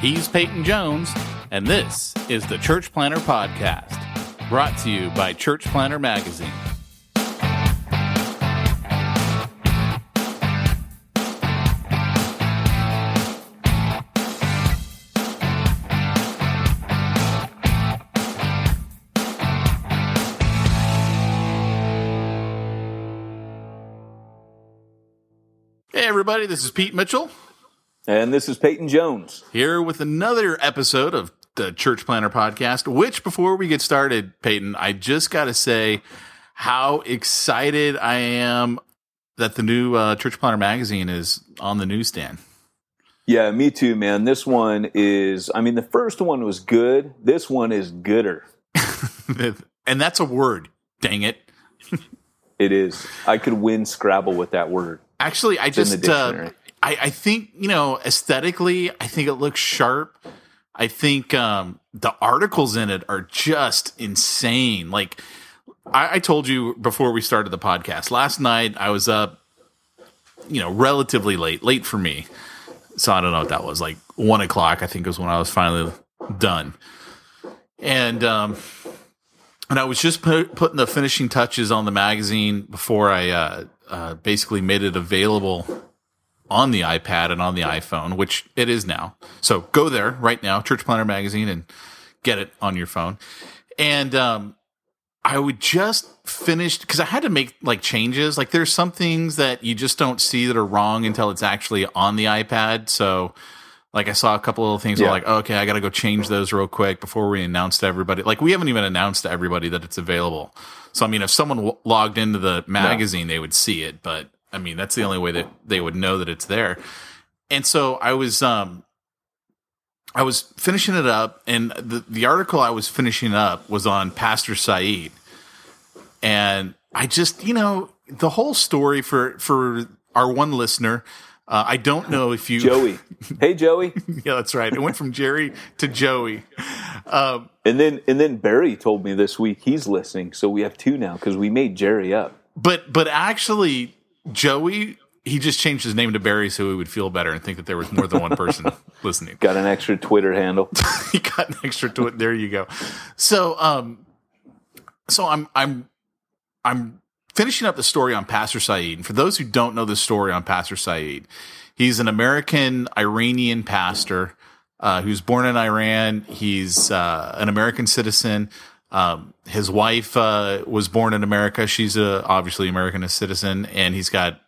He's Peyton Jones, and this is the Church Planter Podcast, brought to you by Church Planter Magazine. Hey, everybody. This is Pete Mitchell. And this is Peyton Jones. Here with another episode of the Church Planter Podcast, which before we get started, Peyton, I just got to say how excited I am that the new uh, Church Planter magazine is on the newsstand. Yeah, me too, man. This one is, I mean, the first one was good. This one is gooder. and that's a word. Dang it. it is. I could win Scrabble with that word. Actually, I just in the uh, I, I think you know aesthetically, I think it looks sharp. I think um, the articles in it are just insane. Like I, I told you before we started the podcast last night, I was up, you know, relatively late, late for me. So I don't know what that was like one o'clock. I think was when I was finally done, and um, and I was just put, putting the finishing touches on the magazine before I uh, uh, basically made it available on the iPad and on the iPhone, which it is now. So go there right now, Church Planter Magazine, and get it on your phone. And um, I would just finished because I had to make like changes. Like there's some things that you just don't see that are wrong until it's actually on the iPad. So like I saw a couple of things. Yeah. like, okay, I got to go change those real quick before we announce to everybody. Like we haven't even announced to everybody that it's available. So I mean, if someone w- logged into the magazine, they would see it. But I mean, that's the only way that they would know that it's there. And so I was, um, I was finishing it up, and the the article I was finishing up was on Pastor Saeed, and I just, you know, the whole story for for our one listener uh, I don't know if you Joey. Hey Joey. yeah, that's right. It went from Jerry to Joey. Um, and then and then Barry told me this week he's listening, so we have two now because we made Jerry up. But but actually, Joey he just changed his name to Barry so he would feel better and think that there was more than one person listening. Got an extra Twitter handle. he got an extra Twitter. There you go. So um, so I'm I'm I'm finishing up the story on Pastor Saeed. And for those who don't know the story on Pastor Saeed, he's an American Iranian pastor uh, who's born in Iran. He's uh, an American citizen. Um, his wife uh, was born in America. She's a obviously American a citizen, and he's got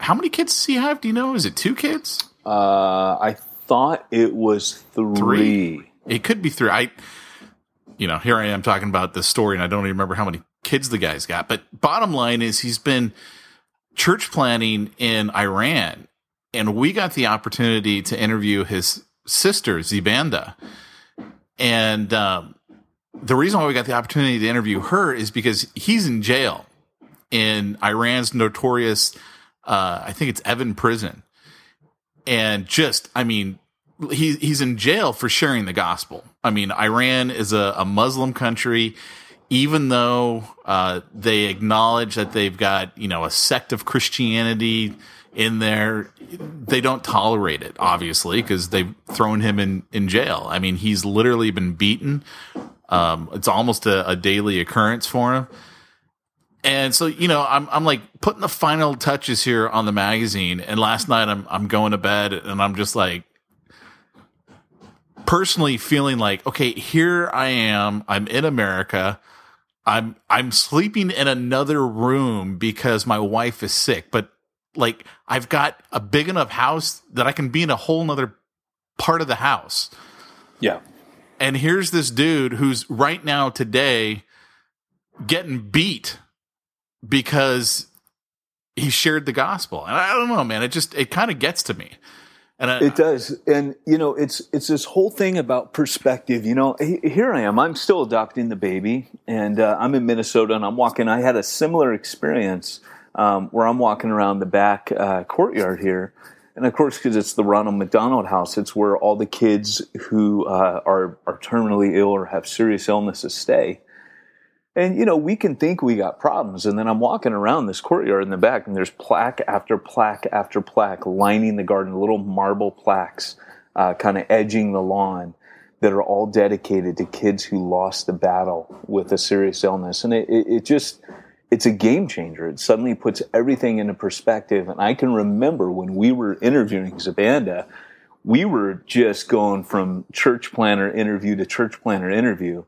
how many kids does he have? Do you know? Is it two kids? Uh, I thought it was three. three. It could be three. I, you know, here I am talking about this story, and I don't even remember how many kids the guy's got. But bottom line is he's been church planting in Iran. And we got the opportunity to interview his sister, Zibanda. And um, the reason why we got the opportunity to interview her is because he's in jail in Iran's notorious, uh, I think it's Evin prison. And just, I mean, he, he's in jail for sharing the gospel. I mean, Iran is a, a Muslim country even though uh, they acknowledge that they've got you know a sect of Christianity in there, they don't tolerate it, obviously, because they've thrown him in in jail. I mean, he's literally been beaten. Um, it's almost a, a daily occurrence for him. And so, you know, I'm I'm like putting the final touches here on the magazine. And last night I'm I'm going to bed and I'm just like personally feeling like, okay, here I am. I'm in America. I'm I'm sleeping in another room because my wife is sick, but like I've got a big enough house that I can be in a whole nother part of the house. Yeah. And here's this dude who's right now today getting beat because he shared the gospel. And I don't know, man. It just it kind of gets to me. And I, it does. And you know, it's it's this whole thing about perspective. You know, here I am. I'm still adopting the baby, and uh, I'm in Minnesota, and I'm walking. I had a similar experience um, where I'm walking around the back uh, courtyard here. And of course, because it's the Ronald McDonald House, it's where all the kids who uh, are are terminally ill or have serious illnesses stay. And you know, we can think we got problems, and then I'm walking around this courtyard in the back, and there's plaque after plaque after plaque lining the garden, little marble plaques, uh, kind of edging the lawn, that are all dedicated to kids who lost the battle with a serious illness, and it, it, it just it's a game changer. It suddenly puts everything into perspective. And I can remember when we were interviewing Zabanda, we were just going from church planter interview to church planter interview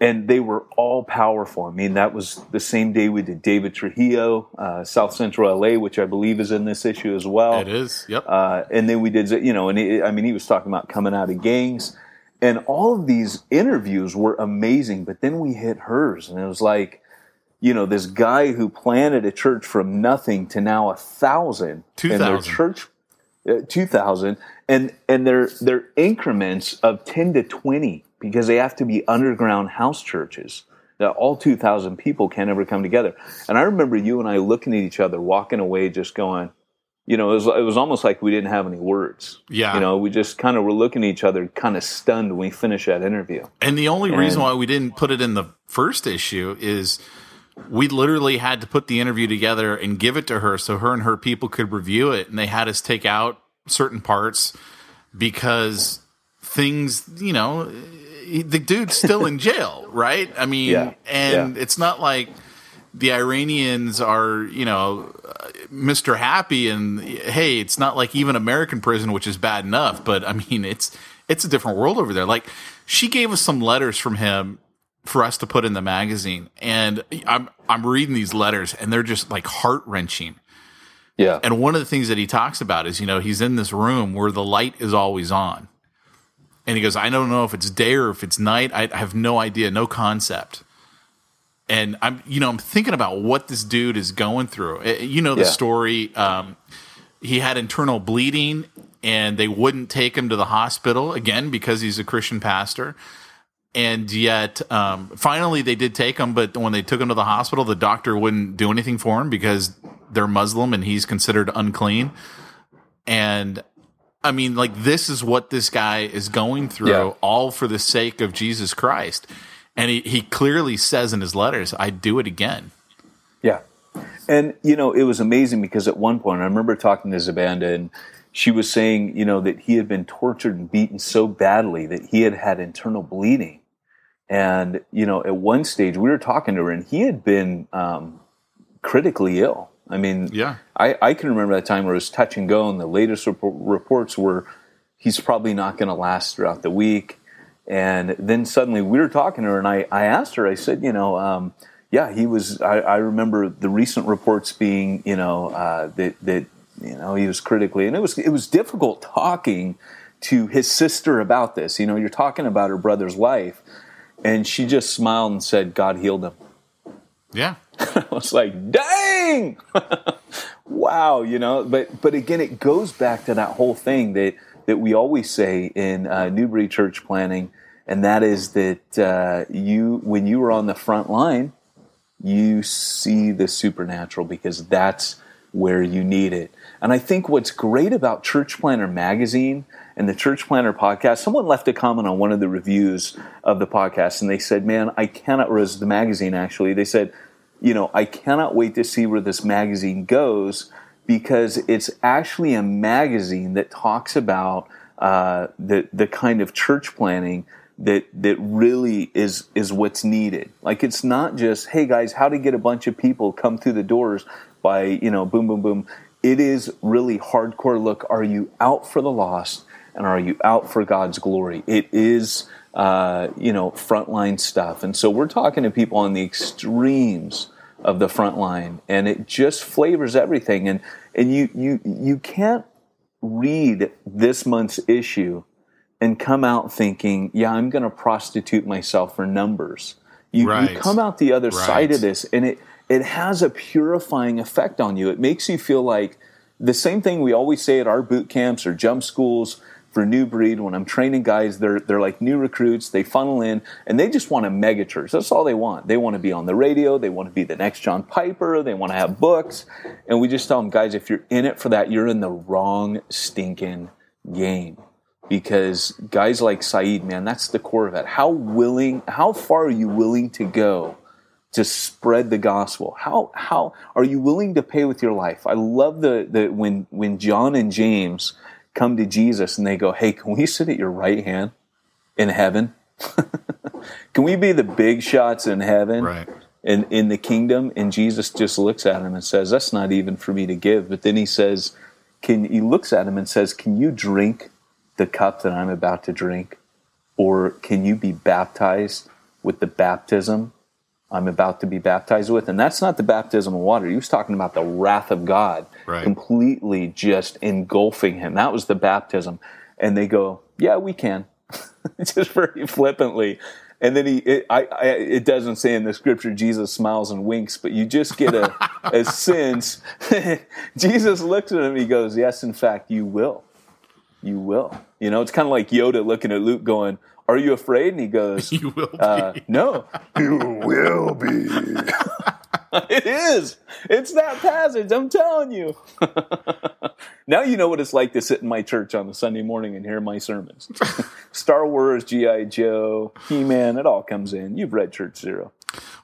and they were all powerful. I mean, that was the same day we did David Trujillo, uh, South Central LA, which I believe is in this issue as well. It is, yep. Uh, and then we did, you know, and he, I mean, he was talking about coming out of gangs, and all of these interviews were amazing. But then we hit hers, and it was like, you know, this guy who planted a church from nothing to now a thousand, two thousand church, uh, two thousand, and and their their increments of ten to twenty because they have to be underground house churches that all 2,000 people can't ever come together. And I remember you and I looking at each other, walking away, just going, you know, it was, it was almost like we didn't have any words. Yeah. You know, we just kind of were looking at each other, kind of stunned when we finished that interview. And the only and, reason why we didn't put it in the first issue is we literally had to put the interview together and give it to her so her and her people could review it. And they had us take out certain parts because things, you know, the dude's still in jail, right? I mean, yeah, and yeah. it's not like the Iranians are, you know, uh, Mr. Happy and hey, it's not like even American prison, which is bad enough, but I mean, it's it's a different world over there. Like she gave us some letters from him for us to put in the magazine, and I'm I'm reading these letters, and they're just like heart wrenching. Yeah. And one of the things that he talks about is, you know, he's in this room where the light is always on and he goes, I don't know if it's day or if it's night. I, I have no idea, no concept. And I'm, you know, I'm thinking about what this dude is going through. Eh, you know the yeah. story. Um, he had internal bleeding, and they wouldn't take him to the hospital again because he's a Christian pastor. And yet, um, finally, they did take him. But when they took him to the hospital, the doctor wouldn't do anything for him because they're Muslim and he's considered unclean. And I mean, like this is what this guy is going through, yeah. all for the sake of Jesus Christ. And he, he clearly says in his letters, I do it again. Yeah. And, you know, it was amazing because at one point, I remember talking to Zabanda and she was saying, you know, that he had been tortured and beaten so badly that he had had internal bleeding. And, you know, at one stage we were talking to her and he had been um, critically ill. I mean, yeah, I, I can remember that time where it was touch and go, and the latest reports were he's probably not going to last throughout the week. And then suddenly we were talking to her, and I, I asked her, I said, you know, um, yeah, he was. I, I, remember the recent reports being, you know, uh, that that you know he was critically, and it was it was difficult talking to his sister about this. You know, you're talking about her brother's wife, and she just smiled and said, "God healed him." Yeah. I was like, dang, wow, you know. But but again, it goes back to that whole thing that that we always say in uh, New Breed church planting, and that is that uh, you when you are on the front line, you see the supernatural because that's where you need it. And I think what's great about Church Planter magazine and the Church Planter podcast. Someone left a comment on one of the reviews of the podcast, and they said, "Man, I cannot." Or the magazine actually. They said, "You know, I cannot wait to see where this magazine goes because it's actually a magazine that talks about uh, the the kind of church planting." that that really is is what's needed. Like it's not just, hey guys, how to get a bunch of people come through the doors by, you know, boom boom boom. It is really hardcore look, are you out for the lost and are you out for God's glory? It is uh, you know, frontline stuff. And so we're talking to people on the extremes of the front line and it just flavors everything and and you you you can't read this month's issue and come out thinking, yeah, I'm going to prostitute myself for numbers. You, right. you come out the other right. side of this and it, it has a purifying effect on you. It makes you feel like the same thing we always say at our boot camps or jump schools for new breed when I'm training guys, they're they're like new recruits, they funnel in and they just want a mega church. That's all they want. They want to be on the radio, they want to be the next John Piper, they want to have books. And we just tell them, guys, if you're in it for that, you're in the wrong stinking game because guys like Saeed, man, that's the core of it. How willing, how far are you willing to go to spread the gospel? How how are you willing to pay with your life? I love the the when when John and James come to Jesus and they go, "Hey, can we sit at your right hand in heaven? can we be the big shots in heaven?" Right. In, in the kingdom, and Jesus just looks at him and says, "That's not even for me to give." But then he says, "Can?" He looks at him and says, "Can you drink the cup that I'm about to drink? Or can you be baptized with the baptism I'm about to be baptized with? And that's not the baptism of water. He was talking about the wrath of God right. completely just engulfing him. That was the baptism. And they go, Yeah, we can. just very flippantly. And then he, it, I, I, it doesn't say in the scripture Jesus smiles and winks, but you just get a, a sense. Jesus looks at him. He goes, "Yes, in fact, you will." you will. You know, it's kind of like Yoda looking at Luke going, Are you afraid? And he goes, You will uh, no, you will be. it is. It's that passage. I'm telling you. now you know what it's like to sit in my church on a Sunday morning and hear my sermons. Star Wars, G.I. Joe, He Man, it all comes in. You've read Church Zero.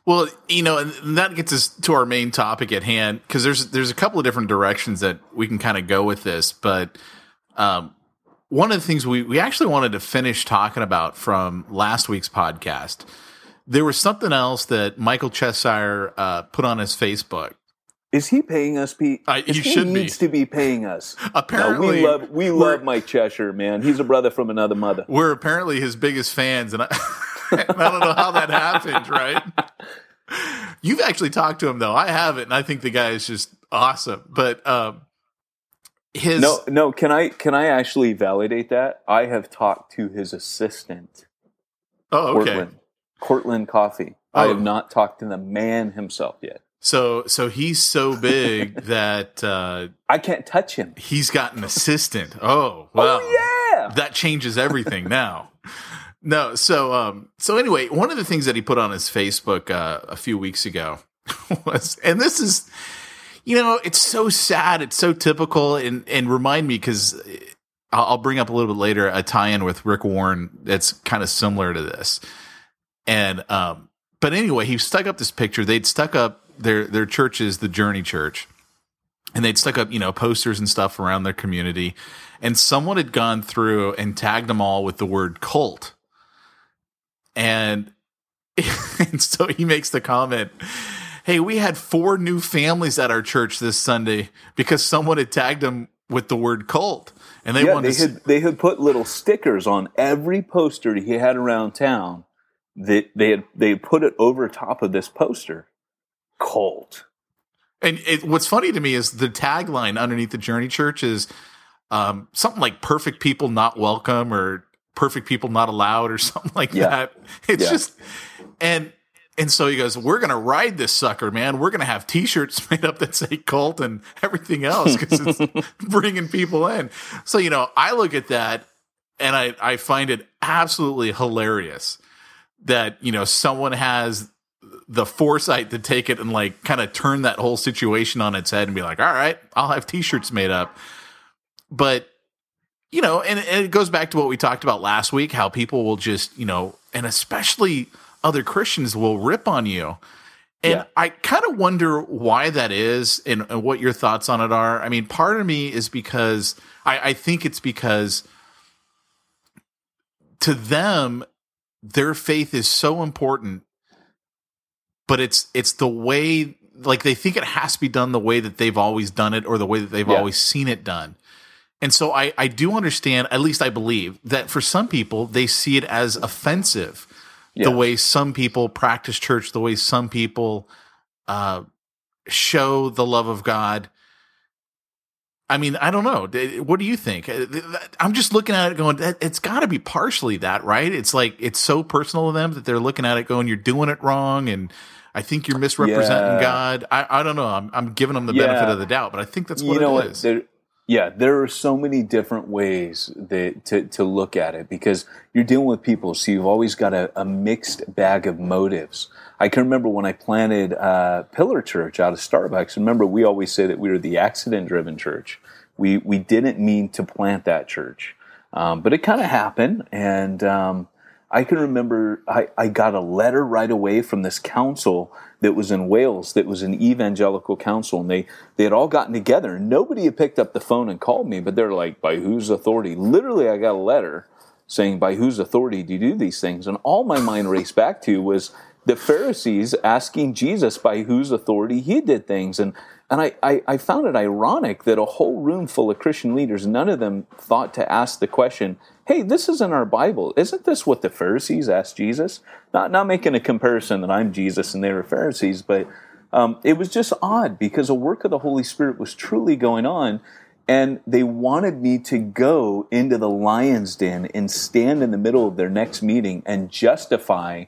Well, you know, and that gets us to our main topic at hand because there's there's a couple of different directions that we can kind of go with this, but um, one of the things we, we actually wanted to finish talking about from last week's podcast, there was something else that Michael Cheshire uh, put on his Facebook. Is he paying us, Pete? Uh, he should needs be. to be paying us. apparently, no, we love we love Mike Cheshire, man. He's a brother from another mother. We're apparently his biggest fans, and I, I don't know how that happened. Right? You've actually talked to him though. I haven't, and I think the guy is just awesome. But um, his no no can i can i actually validate that? I have talked to his assistant oh okay. Cortland, cortland coffee oh. i have not talked to the man himself yet. So so he's so big that uh i can't touch him. he's got an assistant. Oh wow. Oh, yeah. That changes everything now. No so um so anyway one of the things that he put on his facebook uh, a few weeks ago was and this is you know, it's so sad. It's so typical, and and remind me because I'll bring up a little bit later a tie-in with Rick Warren that's kind of similar to this. And um, but anyway, he stuck up this picture. They'd stuck up their their church is the Journey Church, and they'd stuck up you know posters and stuff around their community. And someone had gone through and tagged them all with the word cult, and and so he makes the comment hey, we had four new families at our church this Sunday because someone had tagged them with the word cult. And they yeah, wanted they had, they had put little stickers on every poster he had around town that they had they had put it over top of this poster. Cult. And it, what's funny to me is the tagline underneath the Journey Church is um, something like "perfect people not welcome" or "perfect people not allowed" or something like yeah. that. It's yeah. just and and so he goes, "We're gonna ride this sucker, man. We're gonna have T-shirts made up that say cult and everything else because it's bringing people in." So you know, I look at that and I I find it absolutely hilarious that you know someone has the foresight to take it and like kind of turn that whole situation on its head and be like, "All right, I'll have T-shirts made up." But you know, and, and it goes back to what we talked about last week, how people will just, you know, and especially other Christians will rip on you. And yeah. I kind of wonder why that is and, and, what your thoughts on it are. I mean, part of me is because I, I think it's because to them, their faith is so important, but it's it's the way like they think it has to be done the way that they've always done it or the way that they've yeah. always seen it done. And so I, I do understand, at least I believe, that for some people, they see it as offensive yeah. the way some people practice church, the way some people uh, show the love of God. I mean, I don't know. What do you think? Uh, I'm just looking at it going, it's got to be partially that, right? It's like, it's so personal to them that they're looking at it going, you're doing it wrong. And I think you're misrepresenting yeah. God. I, I don't know. I'm, I'm giving them the yeah. benefit of the doubt, but I think that's what you know it is. There, yeah, there are so many different ways that, to, to look at it because you're dealing with people, so you've always got a, a mixed bag of motives. I can remember when I planted uh, Pillar Church out of Starbucks. Remember, we always say that we were the accident-driven church. We we didn't mean to plant that church, um, but it kind of happened, and um, I can remember I, I got a letter right away from this council that was in Wales that was an evangelical council and they, they had all gotten together nobody had picked up the phone and called me, but they're like, by whose authority? Literally, I got a letter saying, by whose authority do you do these things? And all my mind raced back to was the Pharisees asking Jesus by whose authority he did things. And and I, I, I, found it ironic that a whole room full of Christian leaders, none of them thought to ask the question, hey, this is in our Bible. Isn't this what the Pharisees asked Jesus? Not, not making a comparison that I'm Jesus and they were Pharisees, but um, it was just odd because a work of the Holy Spirit was truly going on. And they wanted me to go into the lion's den and stand in the middle of their next meeting and justify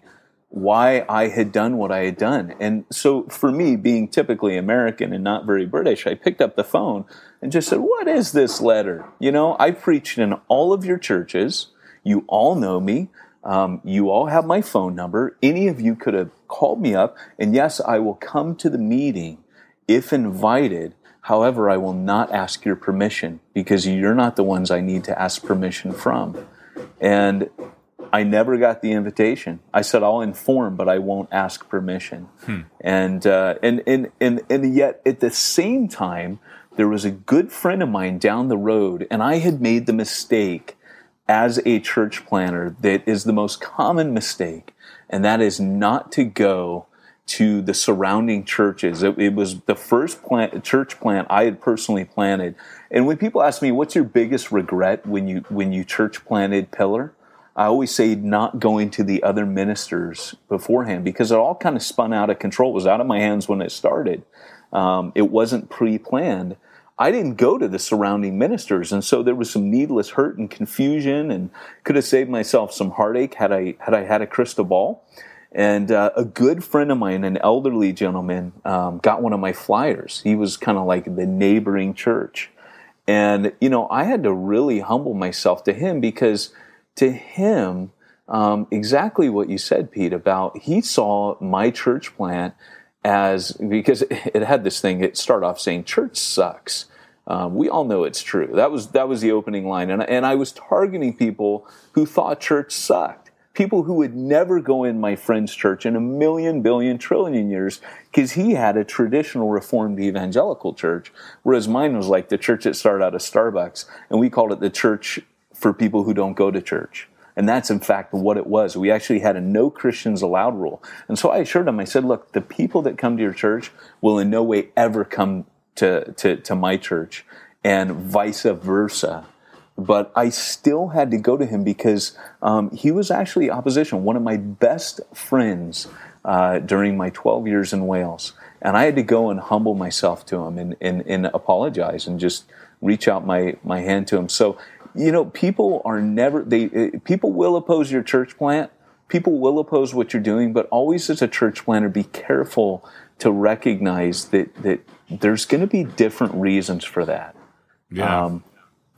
why I had done what I had done. And so for me, being typically American and not very British, I picked up the phone and just said, What is this letter? You know, I preached in all of your churches. You all know me. Um, you all have my phone number. Any of you could have called me up. And yes, I will come to the meeting if invited. However, I will not ask your permission because you're not the ones I need to ask permission from. And I never got the invitation. I said I'll inform, but I won't ask permission. Hmm. And, uh, and and and and yet at the same time, there was a good friend of mine down the road, and I had made the mistake as a church planter that is the most common mistake, and that is not to go to the surrounding churches. It, it was the first plant, church plant I had personally planted. And when people ask me, "What's your biggest regret when you when you church planted Pillar?" I always say not going to the other ministers beforehand because it all kind of spun out of control. It was out of my hands when it started. Um, it wasn't pre-planned. I didn't go to the surrounding ministers, and so there was some needless hurt and confusion, and could have saved myself some heartache had I had I had a crystal ball. And uh, a good friend of mine, an elderly gentleman, um, got one of my flyers. He was kind of like the neighboring church, and you know I had to really humble myself to him because to him um, exactly what you said, Pete, about he saw my church plant as because it had this thing. It started off saying church sucks. Um, we all know it's true. That was that was the opening line, and and I was targeting people who thought church sucked. People who would never go in my friend's church in a million, billion, trillion years because he had a traditional Reformed evangelical church, whereas mine was like the church that started out of Starbucks, and we called it the church for people who don't go to church. And that's in fact what it was. We actually had a no Christians allowed rule. And so I assured them, I said, look, the people that come to your church will in no way ever come to, to, to my church and vice versa. But I still had to go to him because um, he was actually opposition, one of my best friends uh, during my 12 years in Wales. And I had to go and humble myself to him and, and, and apologize and just reach out my, my hand to him. So you know, people are never they uh, people will oppose your church plant. People will oppose what you're doing, but always as a church planter, be careful to recognize that that there's going to be different reasons for that. Yeah. Um,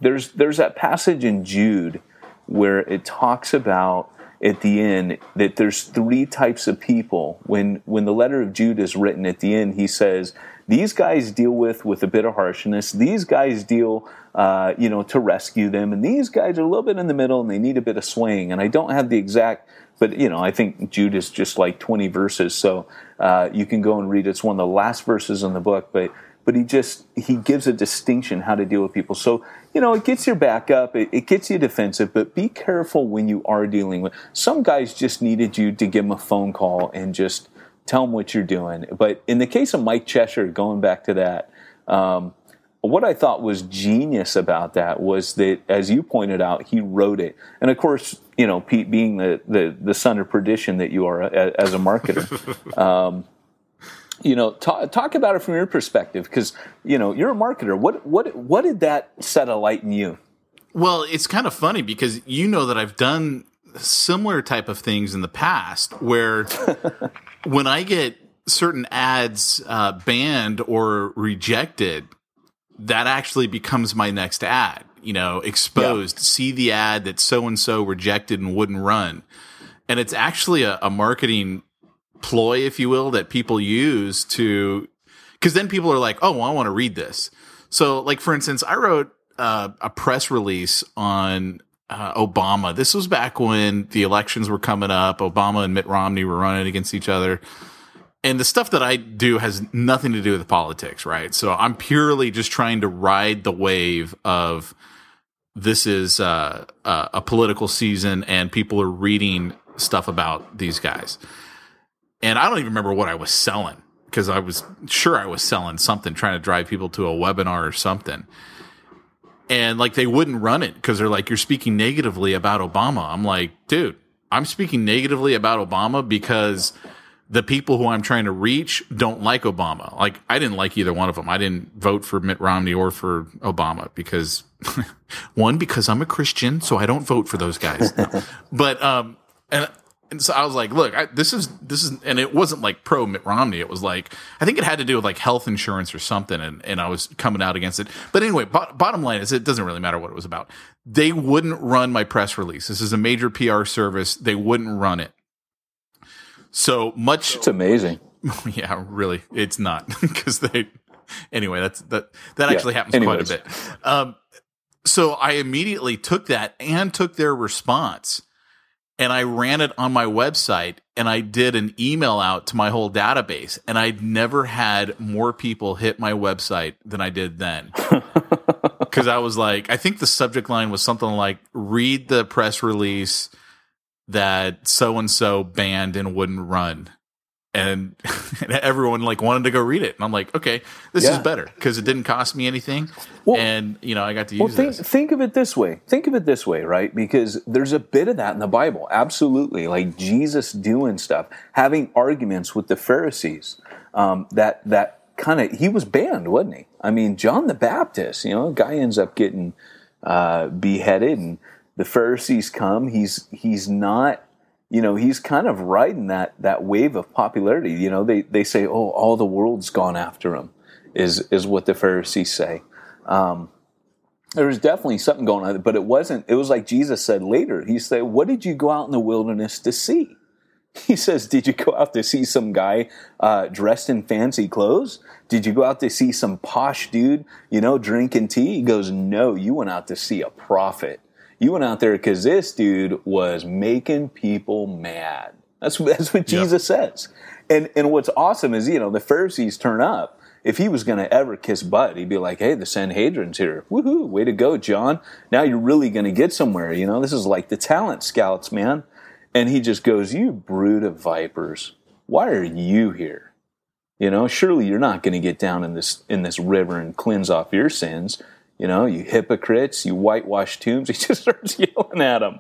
there's there's that passage in Jude where it talks about at the end that there's three types of people. When when the letter of Jude is written at the end, he says these guys deal with with a bit of harshness. These guys deal, uh, you know, to rescue them, and these guys are a little bit in the middle, and they need a bit of swing. And I don't have the exact, but you know, I think Jude is just like twenty verses, so uh, you can go and read. It's one of the last verses in the book, but but he just he gives a distinction how to deal with people so you know it gets your back up it, it, gets you defensive but be careful when you are dealing with some guys just needed you to give them a phone call and just tell them what you're doing. But in the case of mike cheshire going back to that um, what i thought was genius about that was that as you pointed out he wrote it. And of course you know pete being the the, the son of perdition that you are as a marketer um, you know talk, talk about it from your perspective because you know you're a marketer. What what what did that set a light in you? Well it's kind of funny because you know that i've done similar type of things in the past where when i get certain ads uh, banned or rejected that actually becomes my next ad you know exposed yeah. see the ad that so and so rejected and wouldn't run and it's actually a, a marketing ploy, if you will, that people use to, because then people are like, oh, well, I want to read this. So, like for instance, I wrote uh, a press release on uh, Obama. This was back when the elections were coming up. Obama and Mitt Romney were running against each other. And the stuff that I do has nothing to do with politics, right? So I'm purely just trying to ride the wave of this is uh, uh, a political season and people are reading stuff about these guys and I don't even remember what I was selling because I was sure I was selling something, trying to drive people to a webinar or something. And like they wouldn't run it because they're like, you're speaking negatively about Obama. I'm like, dude, I'm speaking negatively about Obama because the people who I'm trying to reach don't like Obama. Like I didn't like either one of them. I didn't vote for Mitt Romney or for Obama because one, because I'm a Christian, so I don't vote for those guys. but um and and so I was like, look, I, this is this is, and it wasn't like pro Mitt Romney. It was like I think it had to do with like health insurance or something, and and I was coming out against it. But anyway, bo- bottom line is, it doesn't really matter what it was about. They wouldn't run my press release. This is a major PR service. They wouldn't run it. So much. It's amazing. Yeah, really, it's not because they. Anyway, that's that. That yeah, actually happens anyways. quite a bit. Um, so I immediately took that and took their response and I ran it on my website and I did an email out to my whole database and I'd never had more people hit my website than I did then. Cuz I was like I think the subject line was something like read the press release that so and so banned and wouldn't run and, everyone like wanted to go read it. And i'm like okay this yeah. is better because it didn't cost me anything well, and you know i got to use well, think, this. think of it this way. Think of it this way right? Because there's a bit of that in the bible. Absolutely. Like jesus doing stuff having arguments with the pharisees um, that that kind of he was banned wasn't he? I mean john the baptist you know guy ends up getting uh, beheaded and the pharisees come. He's he's not you know, he's kind of riding that that wave of popularity. You know, they they say, "Oh, all the world's gone after him," is is what the Pharisees say. Um, there was definitely something going on, but it wasn't. It was like Jesus said later. He said, "What did you go out in the wilderness to see?" He says, "Did you go out to see some guy uh, dressed in fancy clothes? Did you go out to see some posh dude, you know, drinking tea?" He goes, "No, you went out to see a prophet." You went out there because this dude was making people mad. That's that's what Jesus yep. says. And and what's awesome is you know the Pharisees turn up. If he was going to ever kiss butt, he'd be like, "Hey, the Sanhedrin's here. Woohoo! Way to go, John. Now you're really going to get somewhere. You know, this is like the talent scouts, man." And he just goes, "You brood of vipers. Why are you here? You know, surely you're not going to get down in this in this river and cleanse off your sins you know, you hypocrites, you whitewash tombs. He just starts yelling at them,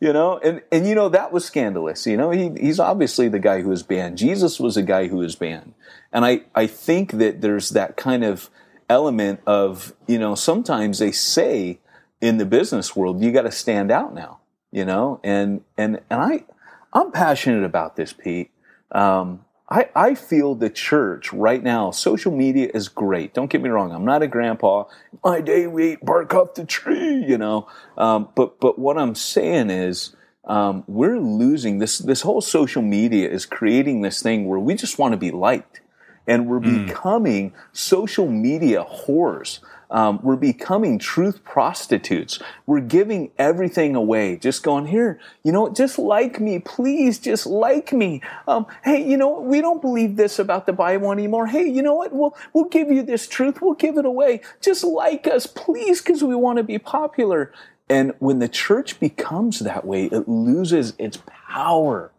you know, and, and you know, that was scandalous. You know, he, he's obviously the guy who was banned. Jesus was a guy who was banned. And I, I think that there's that kind of element of, you know, sometimes they say in the business world, you got to stand out now, you know, and, and, and I, I'm passionate about this, Pete. Um, I, I feel the church right now, social media is great. Don't get me wrong. I'm not a grandpa. My day we ate bark off the tree, you know. Um, but, but what I'm saying is, um, we're losing this, this whole social media is creating this thing where we just want to be liked. and we're mm. becoming social media whores. Um, we're becoming truth prostitutes. We're giving everything away. Just going here, you know, just like me, please, just like me. Um, hey, you know, we don't believe this about the Bible anymore. Hey, you know what? We'll we'll give you this truth. We'll give it away. Just like us, please, because we want to be popular. And when the church becomes that way, it loses its power.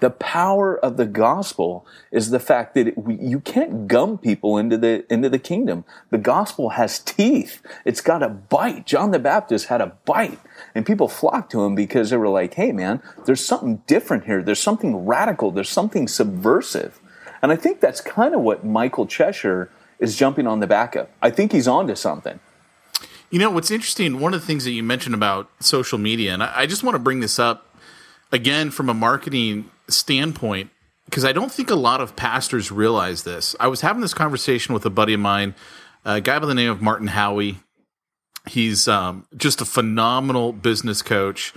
The power of the gospel is the fact that it, you can't gum people into the into the kingdom. The gospel has teeth. It's got a bite. John the Baptist had a bite, and people flocked to him because they were like, "Hey, man, there's something different here. There's something radical. There's something subversive." And I think that's kind of what Michael Cheshire is jumping on the back of. I think he's onto something. You know, what's interesting, one of the things that you mentioned about social media, and I, I just want to bring this up again from a marketing standpoint, because I don't think a lot of pastors realize this. I was having this conversation with a buddy of mine, a guy by the name of Martin Howie. He's um, just a phenomenal business coach.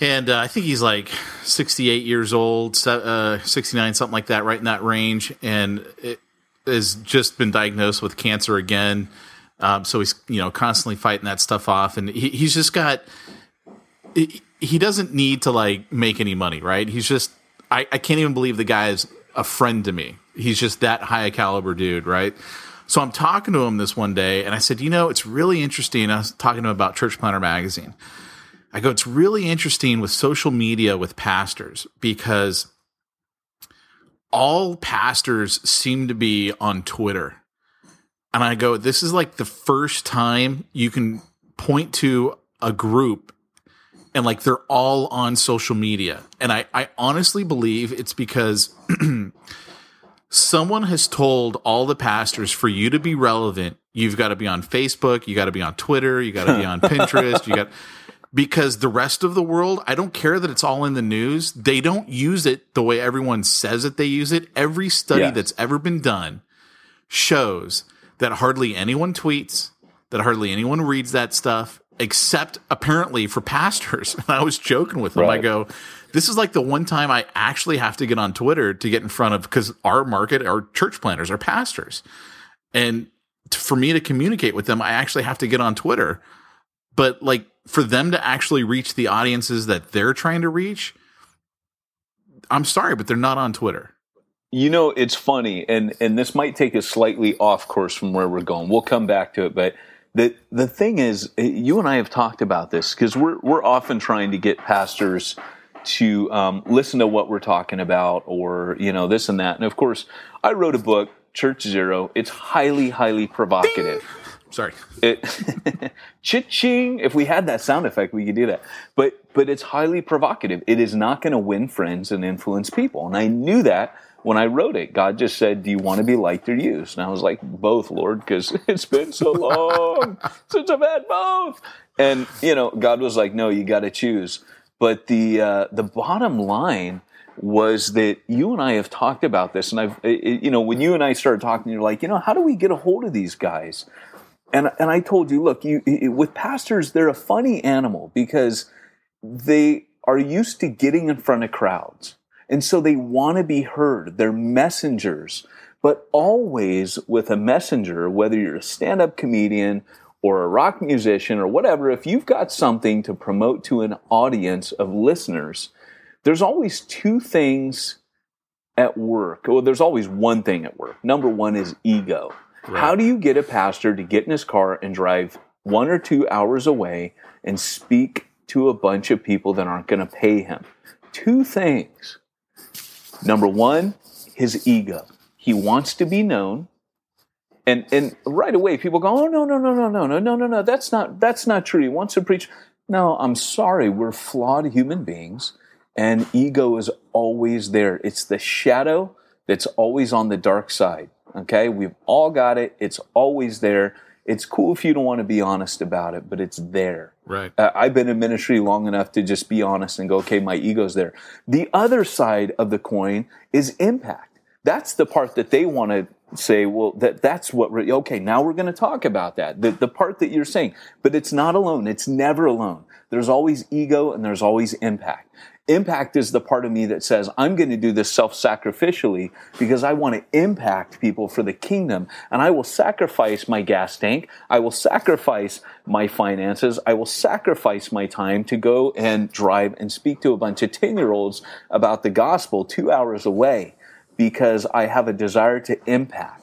And uh, I think he's like 68 years old, uh, 69, something like that, right in that range. And it has just been diagnosed with cancer again. Um, so he's you know constantly fighting that stuff off, and he, he's just got. He, he doesn't need to like make any money, right? He's just. I, I can't even believe the guy is a friend to me. He's just that high a caliber dude, right? So I'm talking to him this one day, and I said, you know, it's really interesting. I was talking to him about Church Planter magazine. I go, it's really interesting with social media with pastors because all pastors seem to be on Twitter and I go, this is like the first time you can point to a group and like they're all on social media. And I, I honestly believe it's because someone has told all the pastors for you to be relevant, you've got to be on Facebook, you got to be on Twitter, you got to be on Pinterest, you got because the rest of the world, I don't care that it's all in the news. They don't use it the way everyone says that they use it. Every study that's ever been done shows that hardly anyone tweets, that hardly anyone reads that stuff, except apparently for pastors. And I was joking with them. Right. I go, this is like the one time I actually have to get on Twitter to get in front of because our market, our church planters, are pastors. And to, for me to communicate with them, I actually have to get on Twitter. But like for them to actually reach the audiences that they're trying to reach, I'm sorry, but they're not on Twitter. You know, it's funny, and and this might take us slightly off course from where we're going. We'll come back to it, but the the thing is, eh, you and I have talked about this because we're we're often trying to get pastors to um, listen to what we're talking about, or you know this and that. And of course, I wrote a book, Church Zero. It's highly, highly provocative. Ding! Sorry. It ching. If we had that sound effect, we could do that. But but it's highly provocative. It is not going to win friends and influence people. And I knew that when I wrote it, God just said, Do you want to be liked or used? And I was like, Both, Lord, because it's been so long since I've had both. And, you know, God was like, No, you got to choose. But the, uh, the bottom line was that you and I have talked about this. And I've, it, you know, when you and I started talking, you're like, You know, how do we get a hold of these guys? And, and I told you, look, you, with pastors, they're a funny animal because they are used to getting in front of crowds and so they want to be heard. They're messengers. But always with a messenger, whether you're a stand up comedian or a rock musician or whatever, if you've got something to promote to an audience of listeners, there's always two things at work. Well, there's always one thing at work. Number one is ego. Right. How do you get a pastor to get in his car and drive one or two hours away and speak to a bunch of people that aren't going to pay him? Two things. Number one, his ego. He wants to be known. And and right away people go, Oh no, no, no, no, no, no, no, no, no. That's not that's not true. He wants to preach. No, I'm sorry. We're flawed human beings, and ego is always there. It's the shadow that's always on the dark side. Okay? We've all got it. It's always there. It's cool if you don't want to be honest about it, but it's there. Right. Uh, I've been in ministry long enough to just be honest and go, okay, my ego's there. The other side of the coin is impact. That's the part that they want to say, well, that, that's what we're, okay, now we're going to talk about that. The, the part that you're saying, but it's not alone. It's never alone. There's always ego and there's always impact. Impact is the part of me that says, I'm going to do this self sacrificially because I want to impact people for the kingdom. And I will sacrifice my gas tank. I will sacrifice my finances. I will sacrifice my time to go and drive and speak to a bunch of 10 year olds about the gospel two hours away because I have a desire to impact.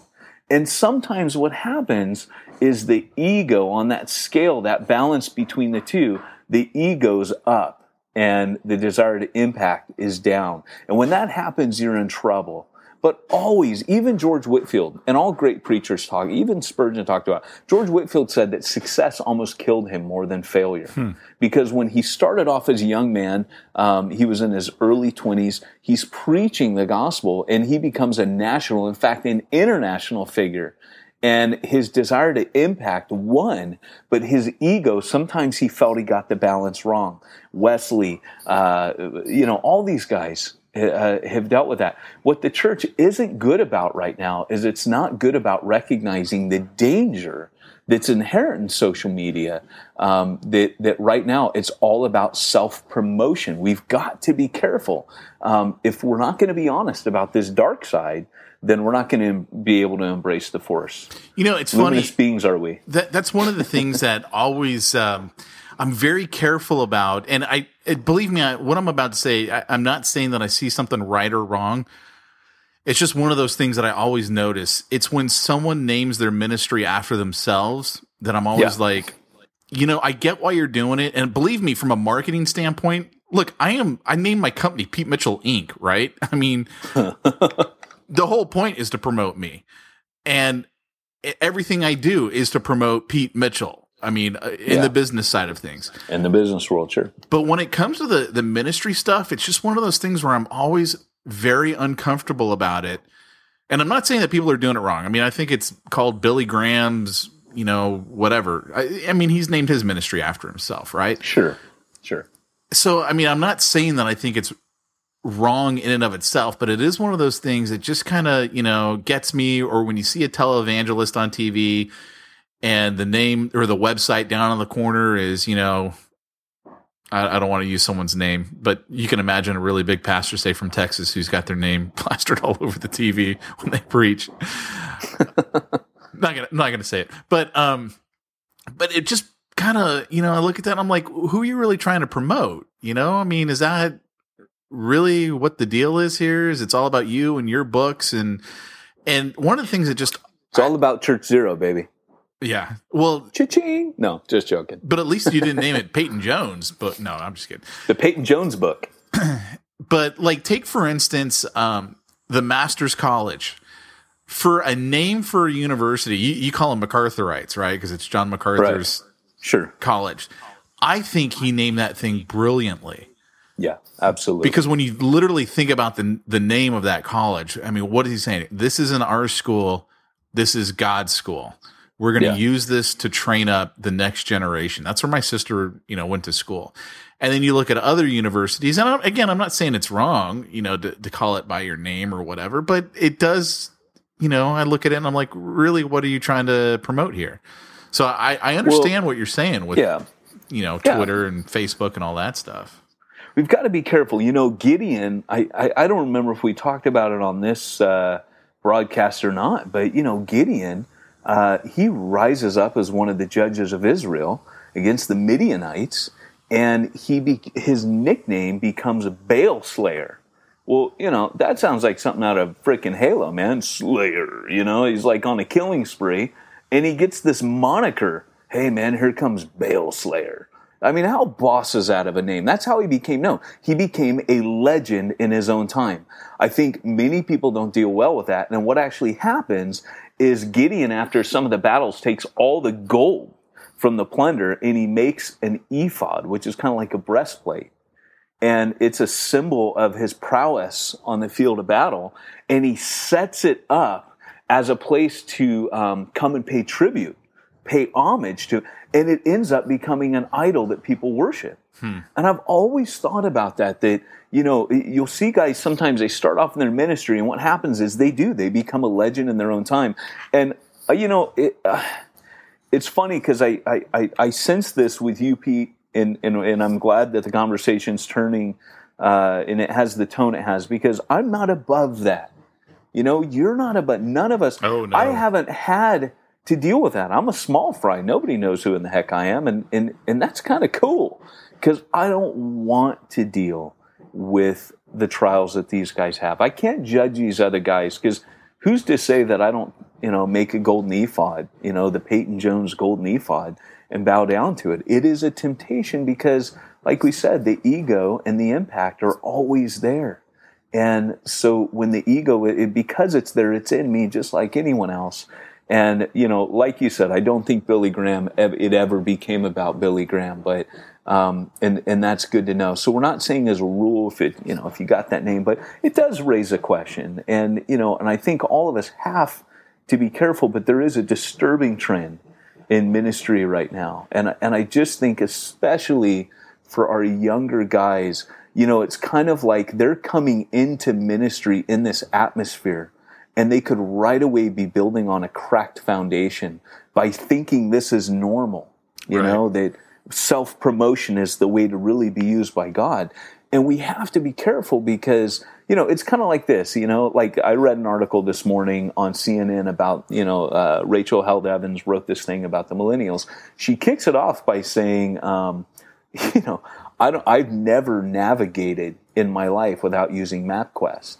And sometimes what happens is the ego on that scale, that balance between the two, the ego's up and the desire to impact is down. And when that happens, you're in trouble. But always, even George Whitefield and all great preachers talk, even Spurgeon talked about, George Whitefield said that success almost killed him more than failure. Hmm. Because when he started off as a young man, um, he was in his early 20s, he's preaching the gospel and he becomes a national, in fact, an international figure and his desire to impact won, but his ego, sometimes he felt he got the balance wrong. Wesley, uh, you know, all these guys uh, have dealt with that. What the church isn't good about right now is it's not good about recognizing the danger that's inherent in social media. Um, that that right now it's all about self promotion. We've got to be careful um, if we're not going to be honest about this dark side then we're not going to be able to embrace the force. You know, it's Luminous funny. beings are we? That, that's one of the things that always um, I'm very careful about. And I believe me, I, what I'm about to say, I, I'm not saying that I see something right or wrong. It's just one of those things that I always notice. It's when someone names their ministry after themselves that I'm always yeah. like, you know, I get why you're doing it. And believe me, from a marketing standpoint, look, I am, I named my company Pete Mitchell Inc., right? I mean, the whole point is to promote me. And everything I do is to promote Pete Mitchell. I mean, uh, in yeah. the business side of things. In the business world, sure. But when it comes to the the ministry stuff, it's just one of those things where I'm always very uncomfortable about it. And I'm not saying that people are doing it wrong. I mean, I think it's called Billy Graham's, you know, whatever. I, I mean, he's named his ministry after himself, right? Sure. Sure. So, I mean, I'm not saying that I think it's wrong in and of itself, but it is one of those things that just kind of, you know, gets me. Or when you see a televangelist on TV and the name or the website down on the corner is, you know, I, I don't want to use someone's name, but you can imagine a really big pastor, say from Texas, who's got their name plastered all over the TV when they preach. not gonna, not gonna say it, but um, but it just kind of, you know, I look at that, I'm like, who are you really trying to promote? You know, I mean, is that really what the deal is here is it's all about you and your books and and one of the things that just it's all about church zero baby. Yeah. Well cha-ching. No just joking. but at least you didn't name it peyton jones but no i'm just kidding. The peyton jones book. But like take for instance um the masters college. For a name for a university you, you call them macarthurites right? Because it's john macarthur's right. sure. college. I think he named that thing brilliantly yeah, absolutely. Because when you literally think about the the name of that college, I mean, what is he saying? This isn't our school. This is God's school. We're going to yeah. use this to train up the next generation. That's where my sister, you know, went to school. And then you look at other universities, and I'm, again, I'm not saying it's wrong, you know, to, to call it by your name or whatever, but it does, you know, I look at it and I'm like, really, what are you trying to promote here? So I, I understand well, what you're saying with, yeah. you know, Twitter yeah. and Facebook and all that stuff we've got to be careful. You know, Gideon, I, I, I don't remember if we talked about it on this uh, broadcast or not, but, you know, Gideon, uh, he rises up as one of the judges of Israel against the Midianites, and he be, his nickname becomes Baal Slayer. Well, you know, that sounds like something out of freaking Halo, man. Slayer, you know, he's like on a killing spree, and he gets this moniker. Hey, man, here comes Baal Slayer. I mean, how boss is that of a name? That's how he became known. He became a legend in his own time. I think many people don't deal well with that. And what actually happens is Gideon, after some of the battles, takes all the gold from the plunder and he makes an ephod, which is kind of like a breastplate. And it's a symbol of his prowess on the field of battle. And he sets it up as a place to um, come and pay tribute pay homage to, and it ends up becoming an idol that people worship. Hmm. And I've always thought about that, that, you know, you'll see guys sometimes they start off in their ministry, and what happens is they do, they become a legend in their own time. And, uh, you know, it, uh, it's funny because I, I, I, I, sense this with you, Pete, and, and, and I'm glad that the conversation's turning uh, and it has the tone it has because I'm not above that. You know, you're not above. None of us. Oh no. I haven't had to deal with that. I'm a small fry. Nobody knows who in the heck I am, and and and that's kind of cool because I don't want to deal with the trials that these guys have. I can't judge these other guys because who's to say that I don't, you know, make a golden ephod, you know, the Peyton Jones golden ephod and bow down to it. It is a temptation because, like we said, the ego and the impact are always there. And so when the ego, it, because it's there, it's in me just like anyone else. And, you know, like you said, I don't think Billy Graham, it ever became about Billy Graham, but, um, and, and that's good to know. So we're not saying as a rule if it, you know, if you got that name, but it does raise a question. And, you know, and I think all of us have to be careful, but there is a disturbing trend in ministry right now. And, and I just think, especially for our younger guys, you know, it's kind of like they're coming into ministry in this atmosphere and they could right away be building on a cracked foundation by thinking this is normal. You right. know, that self promotion is the way to really be used by God. And we have to be careful because, you know, it's kind of like this, you know, like I read an article this morning on CNN about, you know, uh, Rachel Held Evans wrote this thing about the millennials. She kicks it off by saying, um, you know, I don't, I've never navigated in my life without using MapQuest.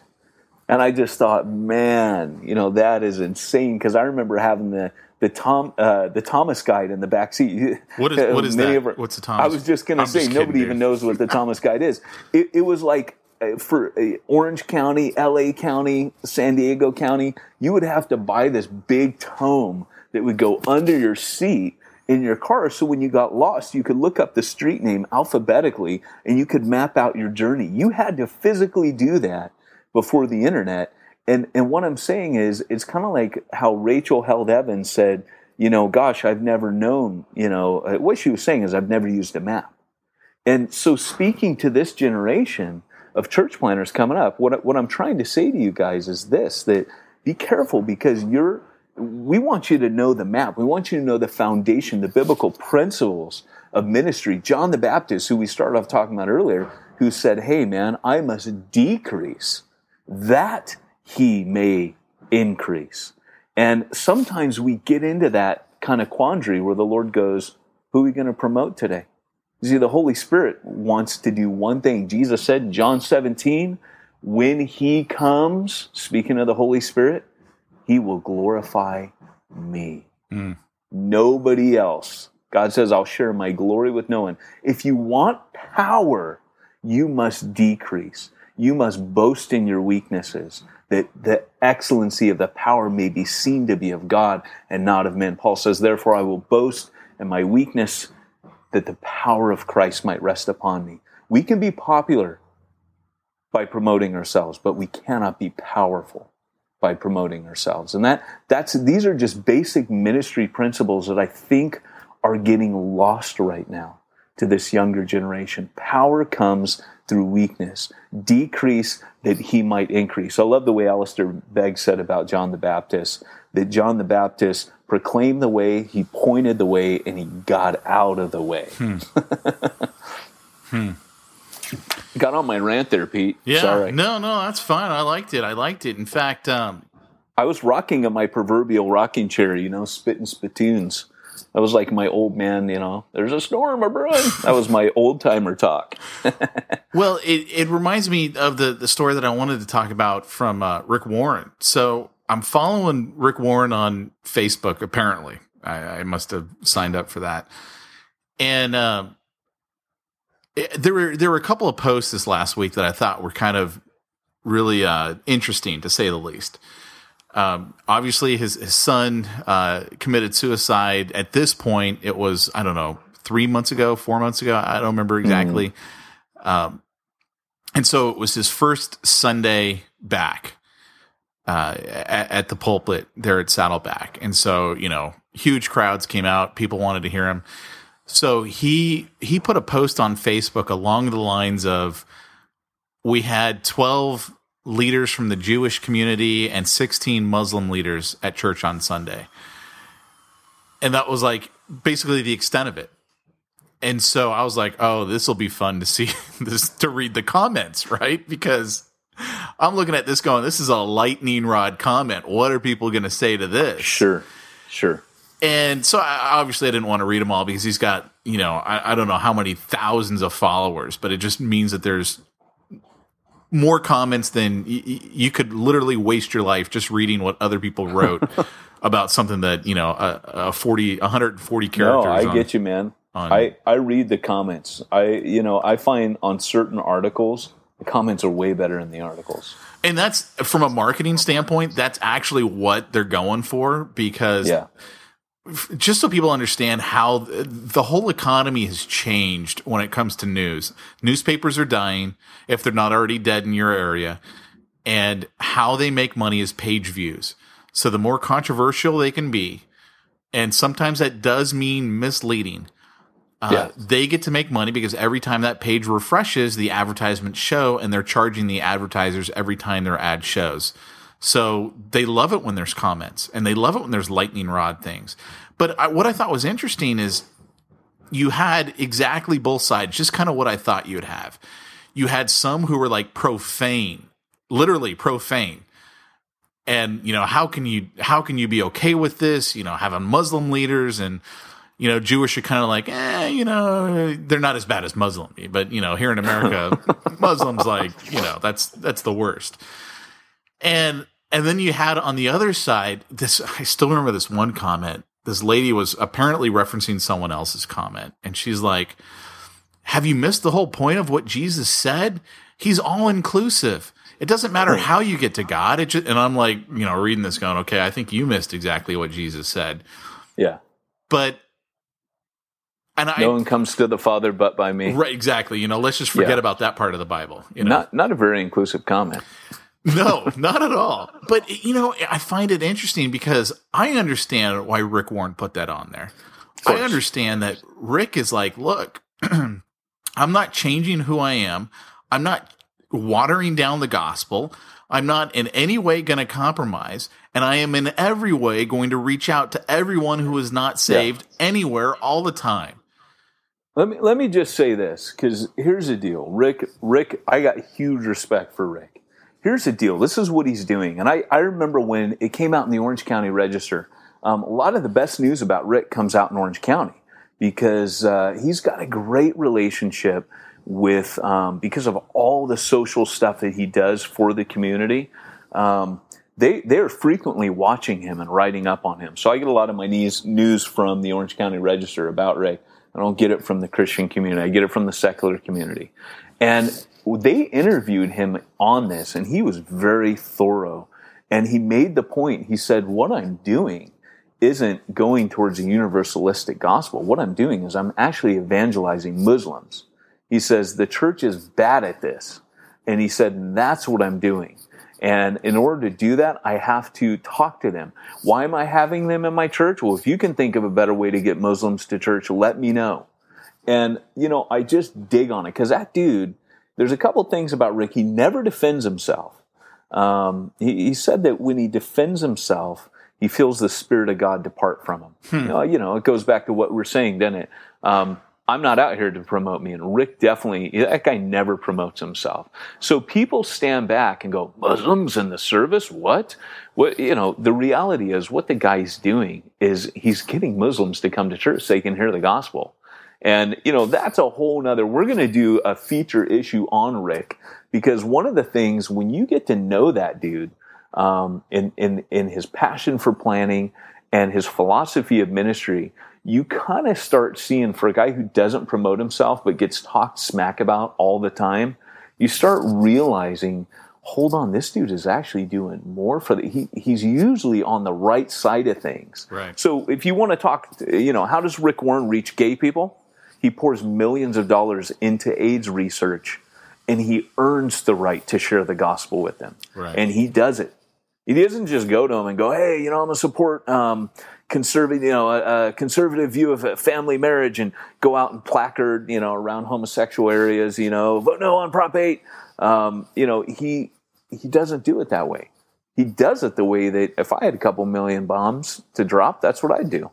And I just thought, man, you know, that is insane. Because I remember having the the Tom uh, the Thomas guide in the back seat. What is what is that? Our, What's the Thomas? I was just going to say nobody even knows what the Thomas guide is. It, it was like uh, for uh, Orange County, L.A. County, San Diego County, you would have to buy this big tome that would go under your seat in your car. So when you got lost, you could look up the street name alphabetically and you could map out your journey. You had to physically do that before the internet. And, and what I'm saying is, it's kind of like how Rachel Held Evans said, you know, gosh, I've never known, you know, uh, what she was saying is, I've never used a map. And so, speaking to this generation of church planters coming up, what, what I'm trying to say to you guys is this that be careful because you're, we want you to know the map. We want you to know the foundation, the biblical principles of ministry. John the Baptist, who we started off talking about earlier, who said, Hey, man, I must decrease that he may increase. And sometimes we get into that kind of quandary where the Lord goes, Who are we going to promote today? You see, the Holy Spirit wants to do one thing. Jesus said in John 17, when he comes, speaking of the Holy Spirit, he will glorify me. Mm. Nobody else. God says, I'll share my glory with no one. If you want power, you must decrease. You must boast in your weaknesses, that the excellency of the power may be seen to be of God and not of men. Paul says, Therefore, I will boast in my weakness, that the power of Christ might rest upon me. We can be popular by promoting ourselves, but we cannot be powerful by promoting ourselves. And that that's these are just basic ministry principles that I think are getting lost right now to this younger generation. Power comes through weakness, decrease that he might increase. I love the way Alistair Begg said about John the Baptist that John the Baptist proclaimed the way, he pointed the way, and he got out of the way. Hmm. hmm. Got on my rant there, Pete. Yeah, Sorry. no, no, that's fine. I liked it. I liked it. In fact, um, I was rocking in my proverbial rocking chair, you know, spitting spittoons. That was like my old man, you know, there's a storm a brewing. That was my old timer talk. well, it, it reminds me of the, the story that I wanted to talk about from uh, Rick Warren. So I'm following Rick Warren on Facebook, apparently. I, I must have signed up for that. And it, there were there were a couple of posts this last week that I thought were kind of really uh, interesting, to say the least. Um, obviously, his his son uh, committed suicide. At this point, it was I don't know three months ago, four months ago. I don't remember exactly. Mm. Um, and so it was his first Sunday back uh, at, at, the pulpit there at Saddleback, and so you know, huge crowds came out. People wanted to hear him. So he he put a post on Facebook along the lines of, "We had twelve leaders from the Jewish community and 16 Muslim leaders at church on Sunday. And that was like basically the extent of it. and so I was like, oh, this will be fun to see this to read the comments, right? Because I'm looking at this going, this is a lightning rod comment. What are people going to say to this? Sure, sure. And so I, obviously I didn't want to read them all because he's got, you know, I, I don't know how many thousands of followers, but it just means that there's more comments than y- y- you could literally waste your life just reading what other people wrote about something that, you know, a, a 40, 140 characters. No, I on- get you, man. on- I, I read the comments. I you know I find on certain articles the comments are way better in the articles. And that's from a marketing standpoint, that's actually what they're going for because Yeah, just so people understand how the whole economy has changed when it comes to news. Newspapers are dying if they're not already dead in your area, and how they make money is page views. So the more controversial they can be, and sometimes that does mean misleading. Uh, Yeah. They get to make money because every time that page refreshes, the advertisements show, and they're charging the advertisers every time their ad shows. So they love it when there's comments, and they love it when there's lightning rod things. But I, what I thought was interesting is you had exactly both sides, just kind of what I thought you would have. You had some who were like profane, literally profane. And you know how can you how can you be okay with this? You know having Muslim leaders and you know Jewish are kind of like eh, you know they're not as bad as Muslim, but you know here in America, Muslims like you know that's that's the worst. And and then you had on the other side this I still remember this one comment. This lady was apparently referencing someone else's comment and she's like, "Have you missed the whole point of what Jesus said? He's all inclusive. It doesn't matter how you get to God." It just, and I'm like, you know, reading this going, "Okay, I think you missed exactly what Jesus said." yeah. But and I No one comes to the Father but by me. right exactly, you know, let's just forget Yeah. about that part of the Bible, you know. Not not a very inclusive comment. No, not at all. But you know, I find it interesting because I understand why Rick Warren put that on there. I understand that Rick is like, look, I'm not changing who I am. I'm not watering down the gospel. I'm not in any way going to compromise. And I am in every way going to reach out to everyone who is not saved anywhere all the time. Let me let me just say this because here's the deal, Rick. Rick, I got huge respect for Rick. Here's the deal. This is what he's doing, and I I remember when it came out in the Orange County Register. Um, a lot of the best news about Rick comes out in Orange County because uh, he's got a great relationship with um, because of all the social stuff that he does for the community. Um, they they are frequently watching him and writing up on him. So I get a lot of my news news from the Orange County Register about Rick. I don't get it from the Christian community. I get it from the secular community. And they interviewed him on this, and he was very thorough. And he made the point. He said, "What I'm doing isn't going towards a universalistic gospel. What I'm doing is I'm actually evangelizing Muslims." He says the church is bad at this, and he said that's what I'm doing. And in order to do that, I have to talk to them. Why am I having them in my church? Well, if you can think of a better way to get Muslims to church, let me know. And, you know, I just dig on it because that dude, there's a couple things about Rick. He never defends himself. Um, he, he said that when he defends himself, he feels the Spirit of God depart from him. You, know, you know, it goes back to what we're saying, doesn't it? Um, I'm not out here to promote me. And Rick definitely, that guy never promotes himself. So people stand back and go, Muslims in the service? What? What, you know, the reality is what the guy's doing is he's getting Muslims to come to church so they can hear the gospel. And, you know, that's a whole nother, we're going to do a feature issue on Rick because one of the things when you get to know that dude, um, in, in, in his passion for planning and his philosophy of ministry, you kind of start seeing for a guy who doesn't promote himself but gets talked smack about all the time, you start realizing, hold on, this dude is actually doing more for the, he, he's usually on the right side of things. Right. So if you want to talk, you know, how does Rick Warren reach gay people? He pours millions of dollars into AIDS research and he earns the right to share the gospel with them. Right. And he does it. He doesn't just go to them and go, "Hey, you know, I'm gonna support um, conservative, you know, a, a conservative view of family marriage," and go out and placard, you know, around homosexual areas, you know, vote no on Prop Eight. Um, you know, he he doesn't do it that way. He does it the way that if I had a couple million bombs to drop, that's what I'd do.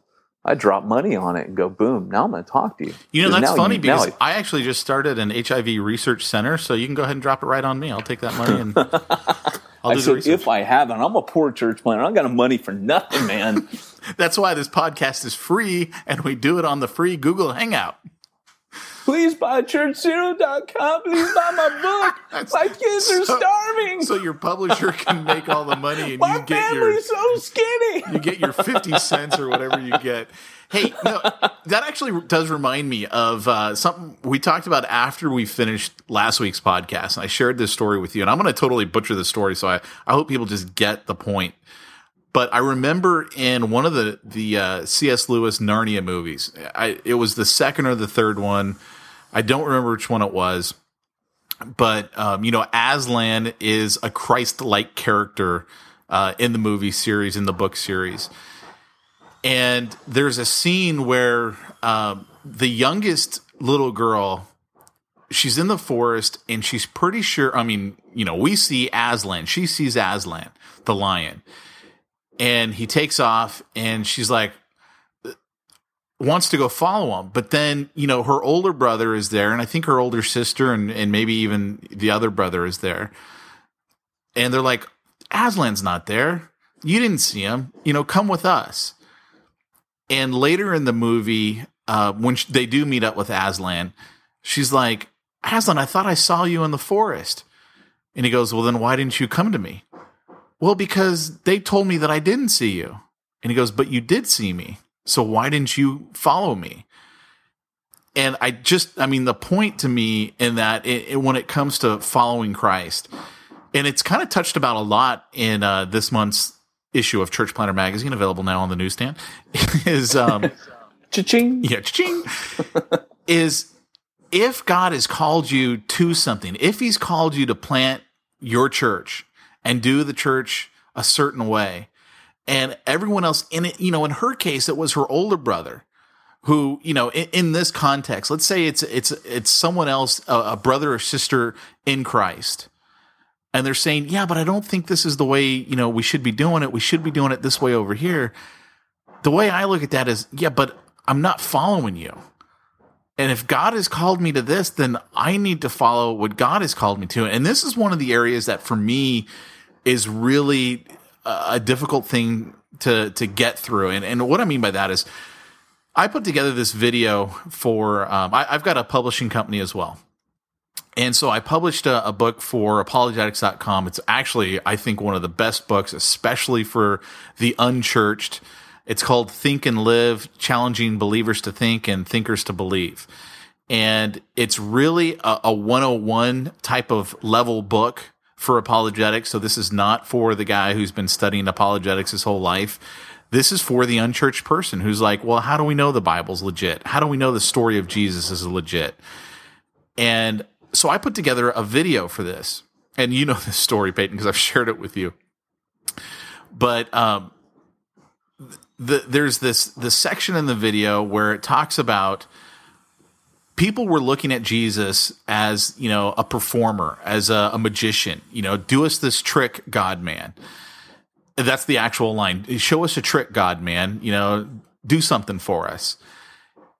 I drop money on it and go, boom, now I'm going to talk to you. You know, that's funny you, because I, I, actually just started an HIV research center, so you can go ahead and drop it right on me. I'll take that money and I'll do so if I haven't, I'm a poor church planter. I got money for nothing, man. that's why this podcast is free and we do it on the free Google Hangout. Please buy churchzero.com. Please buy my book. my kids so, are starving. So your publisher can make all the money and my you get your so skinny. You get your 50 cents or whatever you get. Hey, no, that actually does remind me of uh, something we talked about after we finished last week's podcast. And I shared this story with you, and I'm going to totally butcher the story. So I, I hope people just get the point. But I remember in one of the the uh, C.S. Lewis Narnia movies, I, it was the second or the third one. I don't remember which one it was, but um, you know, Aslan is a Christ-like character uh, in the movie series, in the book series, and there's a scene where um, the youngest little girl she's in the forest and she's pretty sure i mean you know we see aslan. She sees aslan the lion. And he takes off and she's like wants to go follow him. But then you know her older brother is there and i think her older sister and, and maybe even the other brother is there. And they're like aslan's not there. You didn't see him. You know come with us. And later in the movie uh, when they do meet up with aslan she's like aslan i thought i saw you in the forest. And he goes well then why didn't you come to me? Well, because they told me that I didn't see you. And he goes, But you did see me. So why didn't you follow me? And I just, I mean, the point to me in that it, it, when it comes to following Christ, and it's kind of touched about a lot in uh, this month's issue of Church Planter Magazine, available now on the newsstand, is um, cha-ching. Yeah, cha-ching. is if God has called you to something, if He's called you to plant your church, and do the church a certain way. And everyone else in it, you know, in her case, it was her older brother who, you know, in, in this context, let's say it's, it's, it's someone else, a, a brother or sister in Christ. And they're saying, yeah, but I don't think this is the way, you know, we should be doing it. We should be doing it this way over here. The way I look at that is, yeah, but I'm not following you. And if God has called me to this, then I need to follow what God has called me to. And this is one of the areas that for me is really a difficult thing to to get through. And and what I mean by that is, I put together this video for um, I, have got a publishing company as well. And so I published a, a, book for apologetics.com. It's actually, I think, one of the best books, especially for the unchurched. It's called Think and Live Challenging Believers to Think and Thinkers to Believe. And it's really a, a 101 type of level book for apologetics. So this is not for the guy who's been studying apologetics his whole life. This is for the unchurched person who's like, well, how do we know the Bible's legit? How do we know the story of Jesus is legit? And so I put together a video for this. And you know this story, Peyton, because I've shared it with you. But um, the, there's this the section in the video where it talks about people were looking at Jesus as, you know, a performer, as a, a magician, you know, do us this trick, God man. That's the actual line. Show us a trick, God man, you know, do something for us.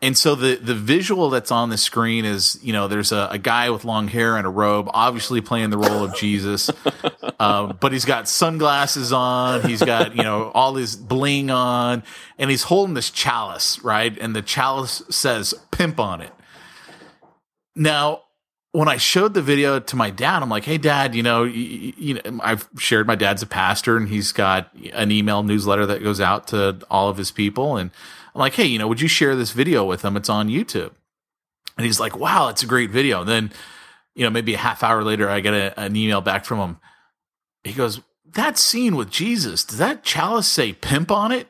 And so the the visual that's on the screen is, you know, there's a, a guy with long hair and a robe, obviously playing the role of Jesus, uh, but he's got sunglasses on, he's got you know all his bling on, and he's holding this chalice, right? And the chalice says "pimp" on it. Now, when I showed the video to my dad, I'm like, "Hey, Dad, you know, you, you, know, I've shared my dad's a pastor, and he's got an email newsletter that goes out to all of his people, and I'm like, hey, you know, would you share this video with him? It's on YouTube." And he's like, "Wow, it's a great video." And then, you know, maybe a half hour later, I get a, an email back from him. He goes, "That scene with Jesus, does that chalice say pimp on it?"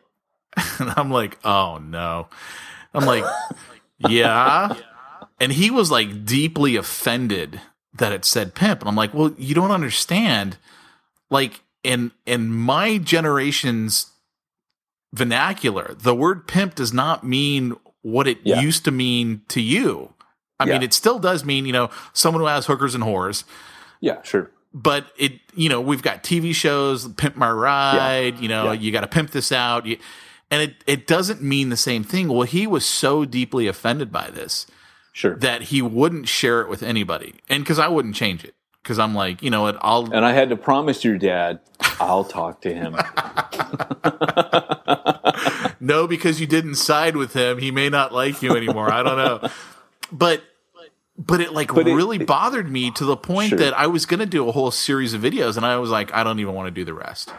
And I'm like, "Oh no." I'm like, "Yeah." And he was like deeply offended that it said pimp. And I'm like, well, you don't understand. Like in in my generation's vernacular, the word pimp does not mean what it yeah. used to mean to you. I yeah. mean, it still does mean, you know, someone who has hookers and whores. Yeah, sure. But it, you know, we've got TV shows, Pimp My Ride, yeah. you know, you got to pimp this out. You, And it, it doesn't mean the same thing. Well, he was so deeply offended by this Sure. that he wouldn't share it with anybody. And because I wouldn't change it. Because I'm like, you know what, I'll and I had to promise your dad I'll talk to him. no, because you didn't side with him, he may not like you anymore. I don't know. But but it like But it- really bothered me to the point Sure. that I was gonna do a whole series of videos and I was like, I don't even want to do the rest.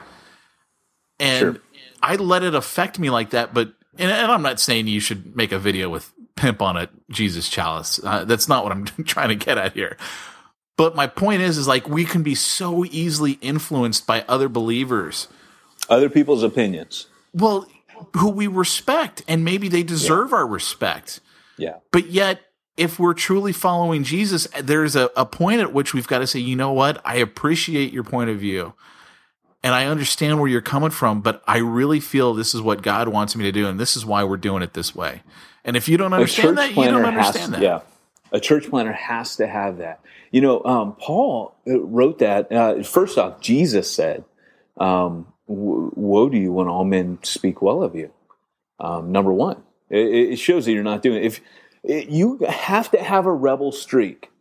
And Sure. I let it affect me like that, but and, and I'm not saying you should make a video with pimp on it, Jesus chalice. Uh, that's not what I'm trying to get at here. But my point is, is like we can be so easily influenced by other believers Other people's opinions. well, who we respect, and maybe they deserve our respect. Yeah. But yet, if we're truly following Jesus, there's a, a point at which we've got to say, you know what? I appreciate your point of view. And I understand where you're coming from, but I really feel this is what God wants me to do, and this is why we're doing it this way. And if you don't understand that, you don't understand that. Yeah, a church planter has to have that. You know, um, Paul uh, wrote that. Uh, first off, Jesus said, um, "Woe to you when all men speak well of you." Um, number one, it, it shows that you're not doing. it. If it, you have to have a rebel streak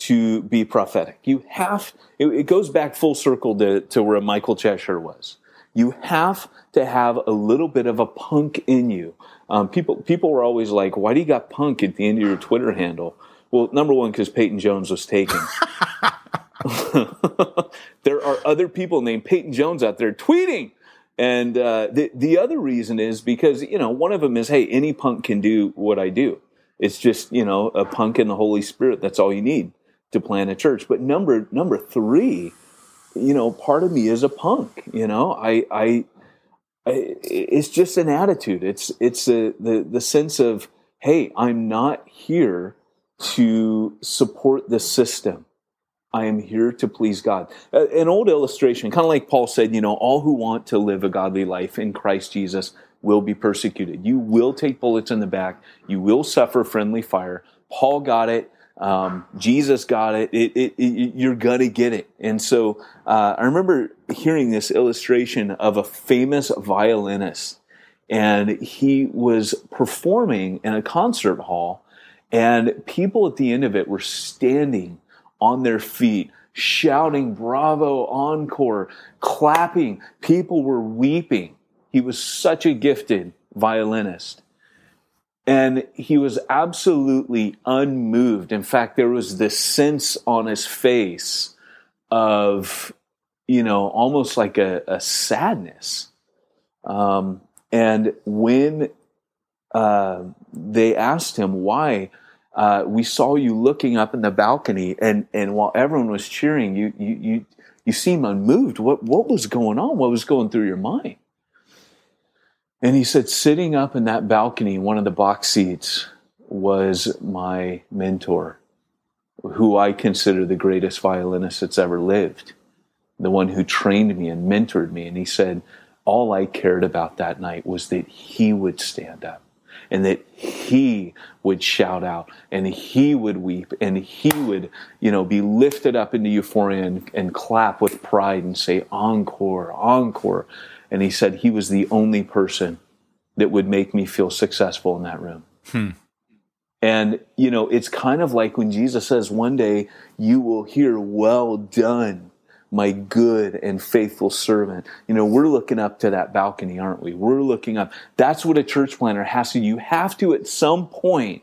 to be prophetic, you have. It, it goes back full circle to, to where Michael Cheshire was. You have to have a little bit of a punk in you. Um, people people were always like, "Why do you got punk at the end of your Twitter handle?" Well, number one, because Peyton Jones was taken. there are other people named Peyton Jones out there tweeting, and uh, the the other reason is because you know one of them is, "Hey, any punk can do what I do." It's just you know a punk and the Holy Spirit. That's all you need to plant a church. But number number three, you know, part of me is a punk. You know, I I I- it's just an attitude. It's it's a, the the sense of hey, I'm not here to support the system. I am here to please God. An old illustration, kind of like Paul said, you know, all who want to live a godly life in Christ Jesus will be persecuted. You will take bullets in the back. You will suffer friendly fire. Paul got it. Um, Jesus got it. It, it, it. You're gonna get it. And so uh, I remember hearing this illustration of a famous violinist, and he was performing in a concert hall, and people at the end of it were standing on their feet, shouting "Bravo, encore!" clapping. People were weeping. He was such a gifted violinist. And he was absolutely unmoved. In fact, there was this sense on his face of, you know, almost like a, a sadness. Um, and when uh, they asked him why, uh, we saw you looking up in the balcony, and, and while everyone was cheering, you you you you seemed unmoved. What what was going on? What was going through your mind? And he said, sitting up in that balcony, one of the box seats, was my mentor, who I consider the greatest violinist that's ever lived, the one who trained me and mentored me. And he said, all I cared about that night was that he would stand up and that he would shout out and he would weep and he would, you know, be lifted up into euphoria and, and clap with pride and say, encore, encore. And he said he was the only person that would make me feel successful in that room. Hmm. And, you know, it's kind of like when Jesus says, one day you will hear, well done, my good and faithful servant. You know, we're looking up to that balcony, aren't we? We're looking up. That's what a church planter has to, you have to at some point,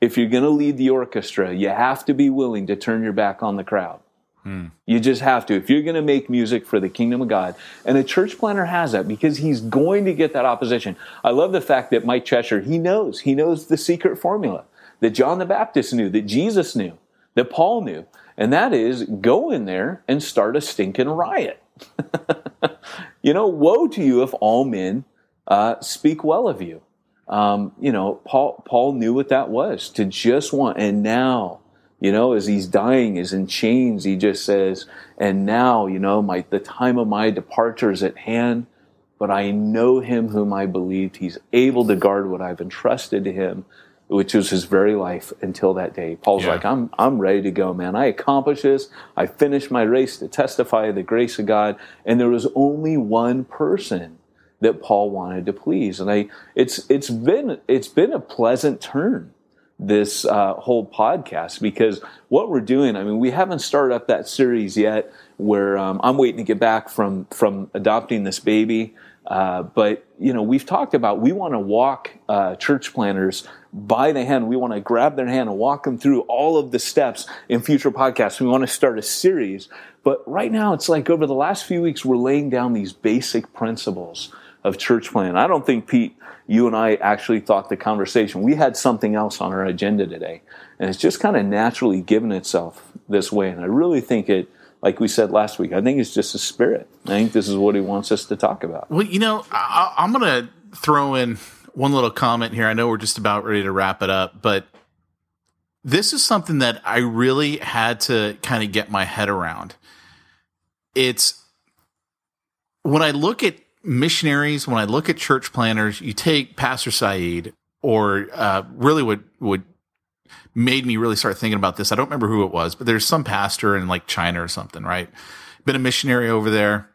if you're going to lead the orchestra, you have to be willing to turn your back on the crowd. Hmm. You just have to. If you're going to make music for the kingdom of God, and a church planter has that because he's going to get that opposition. I love the fact that Mike Cheshire, he knows, he knows the secret formula that John the Baptist knew, that Jesus knew, that Paul knew, and that is go in there and start a stinking riot. you know, woe to you if all men uh, speak well of you. Um, you know, Paul Paul knew what that was to just want, and now you know, as he's dying, is in chains, he just says, and now, you know, my, the time of my departure is at hand, but I know him whom I believed. He's able to guard what I've entrusted to him, which was his very life until that day. Paul's Yeah. like, I'm, I'm ready to go, man. I accomplished this. I finished my race to testify the grace of God. And there was only one person that Paul wanted to please. And I, it's it's been it's been a pleasant turn this uh, whole podcast because what we're doing. I mean, we haven't started up that series yet. Where um, I'm waiting to get back from from adopting this baby. Uh, but you know, we've talked about we want to walk uh, church planters by the hand. We want to grab their hand and walk them through all of the steps in future podcasts. We want to start a series. But right now, it's like over the last few weeks, we're laying down these basic principles of church plan. I don't think Pete, you and I actually thought the conversation. We had something else on our agenda today, and it's just kind of naturally given itself this way. And I really think it like we said last week, I think it's just a spirit. I think this is what he wants us to talk about. Well, you know, I, I'm going to throw in one little comment here. I know we're just about ready to wrap it up, but this is something that I really had to kind of get my head around. It's when I look at missionaries, when I look at church planters, you take Pastor Saeed, or uh, really what would made me really start thinking about this. I don't remember who it was, but there's some pastor in like China or something, right? Been a missionary over there,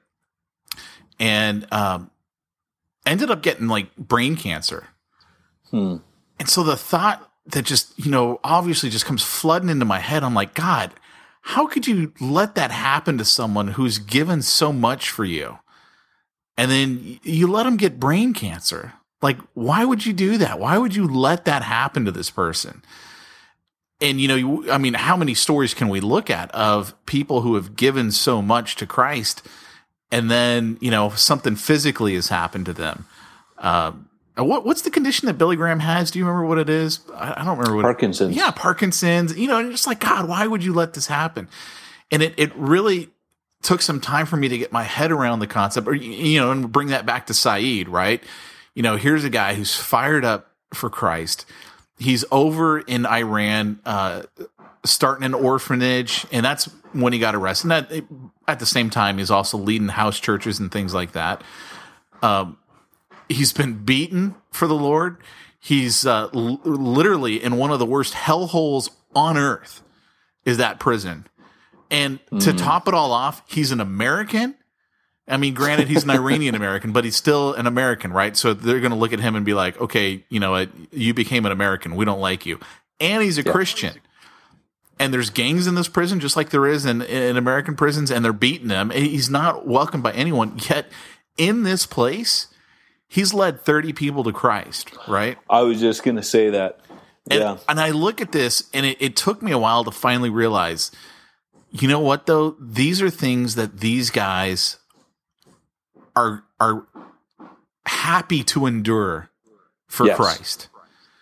and um, ended up getting like brain cancer. Hmm. And so the thought that just, you know, obviously just comes flooding into my head. I'm like, God, how could you let that happen to someone who's given so much for you? And then you let them get brain cancer. Like, why would you do that? Why would you let that happen to this person? And, you know, I mean, how many stories can we look at of people who have given so much to Christ and then, you know, something physically has happened to them? Uh, what what's the condition that Billy Graham has? Do you remember what it is? I, I don't remember what Parkinson's. It, yeah, Parkinson's. You know, and just like God, why would you let this happen? And it it really took some time for me to get my head around the concept, or you know, and bring that back to Saeed, right? You know, here's a guy who's fired up for Christ. He's over in Iran, uh, starting an orphanage, and that's when he got arrested. And that, at the same time, he's also leading house churches and things like that. Um, he's been beaten for the Lord. He's uh, l- literally in one of the worst hellholes on earth. Is that prison? And mm. to top it all off, he's an American. I mean, granted, he's an Iranian American, but he's still an American, right? So they're going to look at him and be like, okay, you know, you became an American. We don't like you. And he's a yeah. Christian. And there's gangs in this prison, just like there is in, in American prisons, and they're beating him. He's not welcomed by anyone. Yet in this place, he's led 30 people to Christ, right? I was just going to say that. And, yeah. and I look at this and it, it took me a while to finally realize, you know what though? These are things that these guys are, are happy to endure for yes. Christ.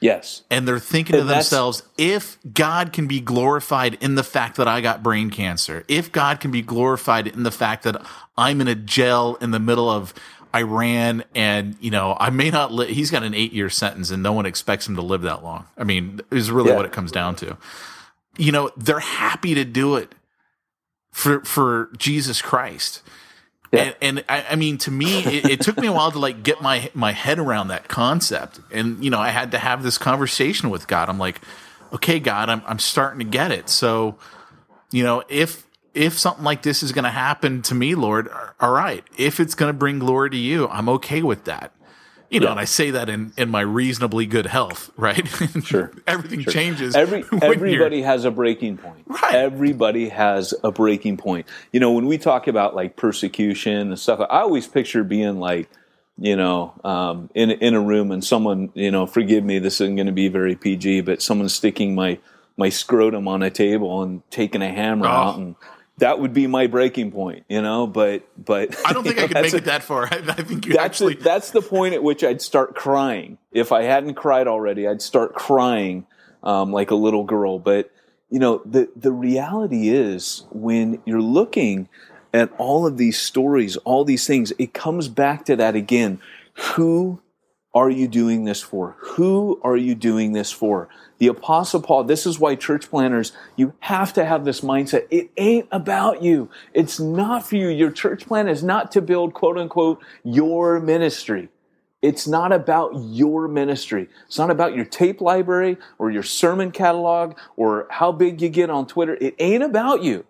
Yes. And they're thinking and to themselves, if God can be glorified in the fact that I got brain cancer, if God can be glorified in the fact that I'm in a jail in the middle of Iran, and you know, I may not. Li- he's got an eight-year sentence, and no one expects him to live that long. I mean, is really yeah. what it comes down to. You know, they're happy to do it for for Jesus Christ. And, and I, I, mean, to me, it, it, took me a while to like get my my head around that concept. And you know, I had to have this conversation with God. I'm like, okay, God, I'm I'm starting to get it. So, you know, if if something like this is going to happen to me, Lord, all right. If it's going to bring glory to you, I'm okay with that. You know, yeah. and I say that in, in my reasonably good health, right? Sure. Everything sure. changes. Every, everybody has a breaking point. Right. Everybody has a breaking point. You know, when we talk about like persecution and stuff, I always picture being like, you know, um, in in a room and someone, you know, forgive me, this isn't going to be very PG, but someone sticking my my scrotum on a table and taking a hammer oh. out and that would be my breaking point, you know. But but I don't think I could make a, it that far. I, I think you that's actually a, that's the point at which I'd start crying. If I hadn't cried already, I'd start crying um, like a little girl. But you know, the the reality is when you're looking at all of these stories, all these things, it comes back to that again. Who are you doing this for? Who are you doing this for? The apostle Paul, this is why church planters, you have to have this mindset. It ain't about you. It's not for you. Your church plan is not to build quote unquote your ministry. It's not about your ministry. It's not about your tape library or your sermon catalog or how big you get on Twitter. It ain't about you.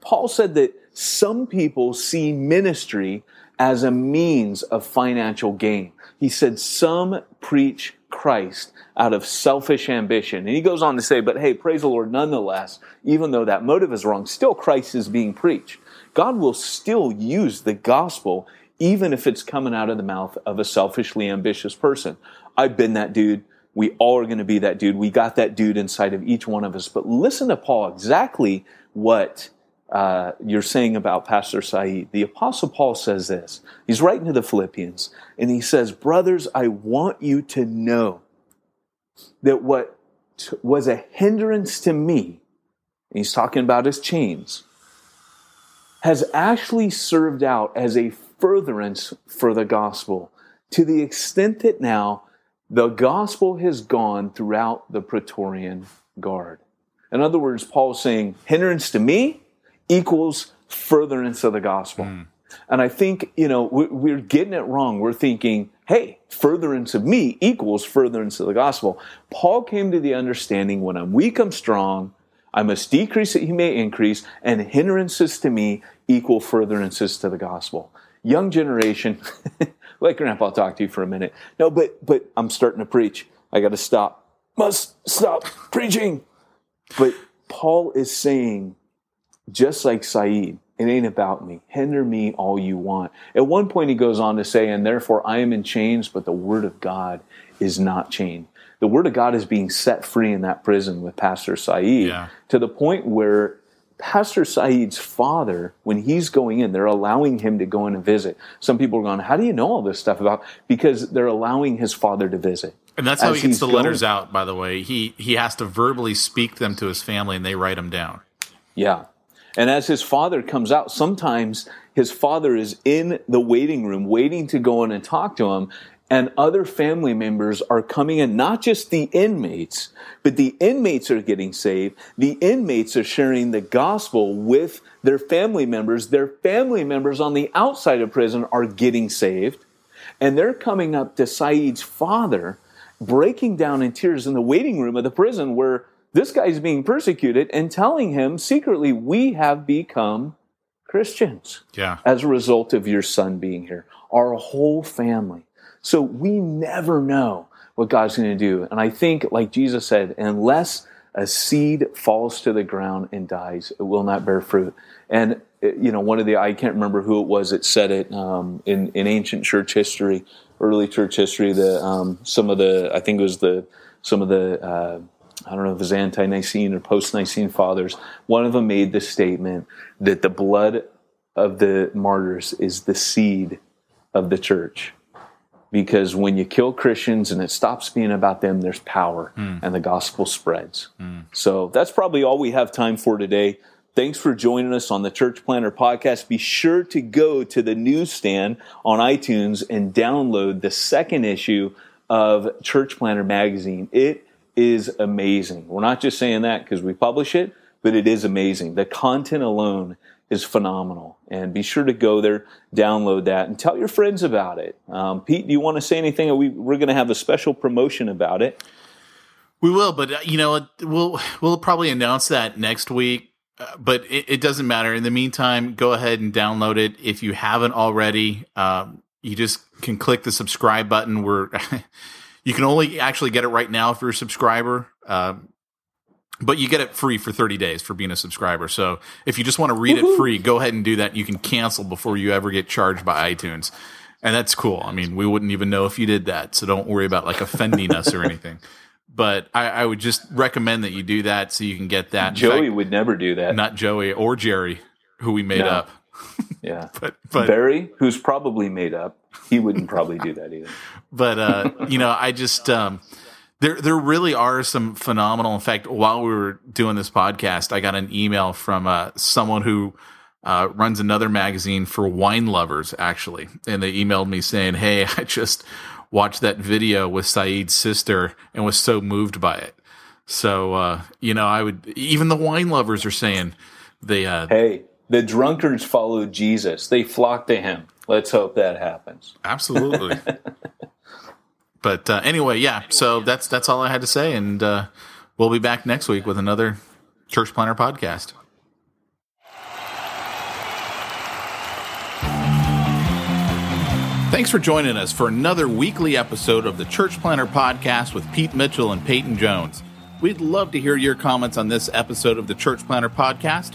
Paul said that some people see ministry as a means of financial gain. He said, Some preach Christ out of selfish ambition. And he goes on to say, But hey, praise the Lord, nonetheless, even though that motive is wrong, still Christ is being preached. God will still use the gospel even if it's coming out of the mouth of a selfishly ambitious person. I've been that dude. We all are going to be that dude. We got that dude inside of each one of us. But listen to Paul exactly what uh, you're saying about Pastor Saeed. The Apostle Paul says this. He's writing to the Philippians, and he says, Brothers, I want you to know that what t- was a hindrance to me, he's talking about his chains, has actually served out as a furtherance for the gospel to the extent that now the gospel has gone throughout the Praetorian Guard. In other words, Paul is saying hindrance to me equals furtherance of the gospel. Mm. And I think, you know, we're getting it wrong. We're thinking, hey, furtherance of me equals furtherance of the gospel. Paul came to the understanding when I'm weak, I'm strong. I must decrease that he may increase, and hindrances to me equal furtherances to the gospel young generation, let Grandpa talk to you for a minute. No, but but I'm starting to preach. I got to stop. Must stop preaching. But Paul is saying, just like Saeed, it ain't about me. Hinder me all you want. At one point, he goes on to say, and therefore I am in chains, but the word of God is not chained. The word of God is being set free in that prison with Pastor Saeed yeah. to the point where Pastor Saeed's father, when he's going in, they're allowing him to go in and visit. Some people are going, How do you know all this stuff about? Because they're allowing his father to visit. And that's how he gets the going. letters out, by the way. He he has to verbally speak them to his family and they write them down. Yeah. And as his father comes out, sometimes his father is in the waiting room waiting to go in and talk to him and other family members are coming in, not just the inmates, but the inmates are getting saved. The inmates are sharing the gospel with their family members. Their family members on the outside of prison are getting saved. And they're coming up to Saeed's father, breaking down in tears in the waiting room of the prison where this guy's being persecuted and telling him secretly, We have become Christians. Yeah. As a result of your son being here. Our whole family. So we never know what God's going to do. And I think, like Jesus said, unless a seed falls to the ground and dies, it will not bear fruit. And you know, one of the I can't remember who it was that said it um, in in ancient church history, early church history. The um, some of the I think it was the some of the uh, I don't know if it was ante-Nicene or post-Nicene fathers. One of them made the statement that the blood of the martyrs is the seed of the church because when you kill Christians and it stops being about them, there's power mm. and the gospel spreads. Mm. So that's probably all we have time for today. Thanks for joining us on the Church Planter podcast. Be sure to go to the newsstand on iTunes and download the second issue of Church Planter magazine. It is amazing. We're not just saying that because we publish it, but it is amazing. The content alone is phenomenal. And be sure to go there, download that, and tell your friends about it. Um, Pete, do you want to say anything? We, we're going to have a special promotion about it. We will, but uh, you know, we'll we'll probably announce that next week. Uh, but it, it, doesn't matter. In the meantime, go ahead and download it if you haven't already. Um, you just can click the subscribe button. Where you can only actually get it right now if you're a subscriber. Um, but you get it free for 30 days for being a subscriber. So if you just want to read Woo-hoo. it free, go ahead and do that. You can cancel before you ever get charged by iTunes. And that's cool. I mean, we wouldn't even know if you did that. So don't worry about like offending us or anything. But I, I, would just recommend that you do that so you can get that. Joey fact, would never do that. Not Joey or Jerry, who we made no. up. Yeah. but, but Barry, who's probably made up, he wouldn't probably do that either. But, uh, you know, I just, um, there, there really are some phenomenal. In fact, while we were doing this podcast, I got an email from uh, someone who uh, runs another magazine for wine lovers, actually, and they emailed me saying, "Hey, I just watched that video with Saeed's sister and was so moved by it." So, uh, you know, I would even the wine lovers are saying they. Uh, hey, the drunkards followed Jesus; they flocked to him. Let's hope that happens. Absolutely. but uh, anyway, yeah. So that's that's all I had to say, and uh, we'll be back next week with another Church Planter podcast. Thanks for joining us for another weekly episode of the Church Planter Podcast with Pete Mitchell and Peyton Jones. We'd love to hear your comments on this episode of the Church Planter Podcast.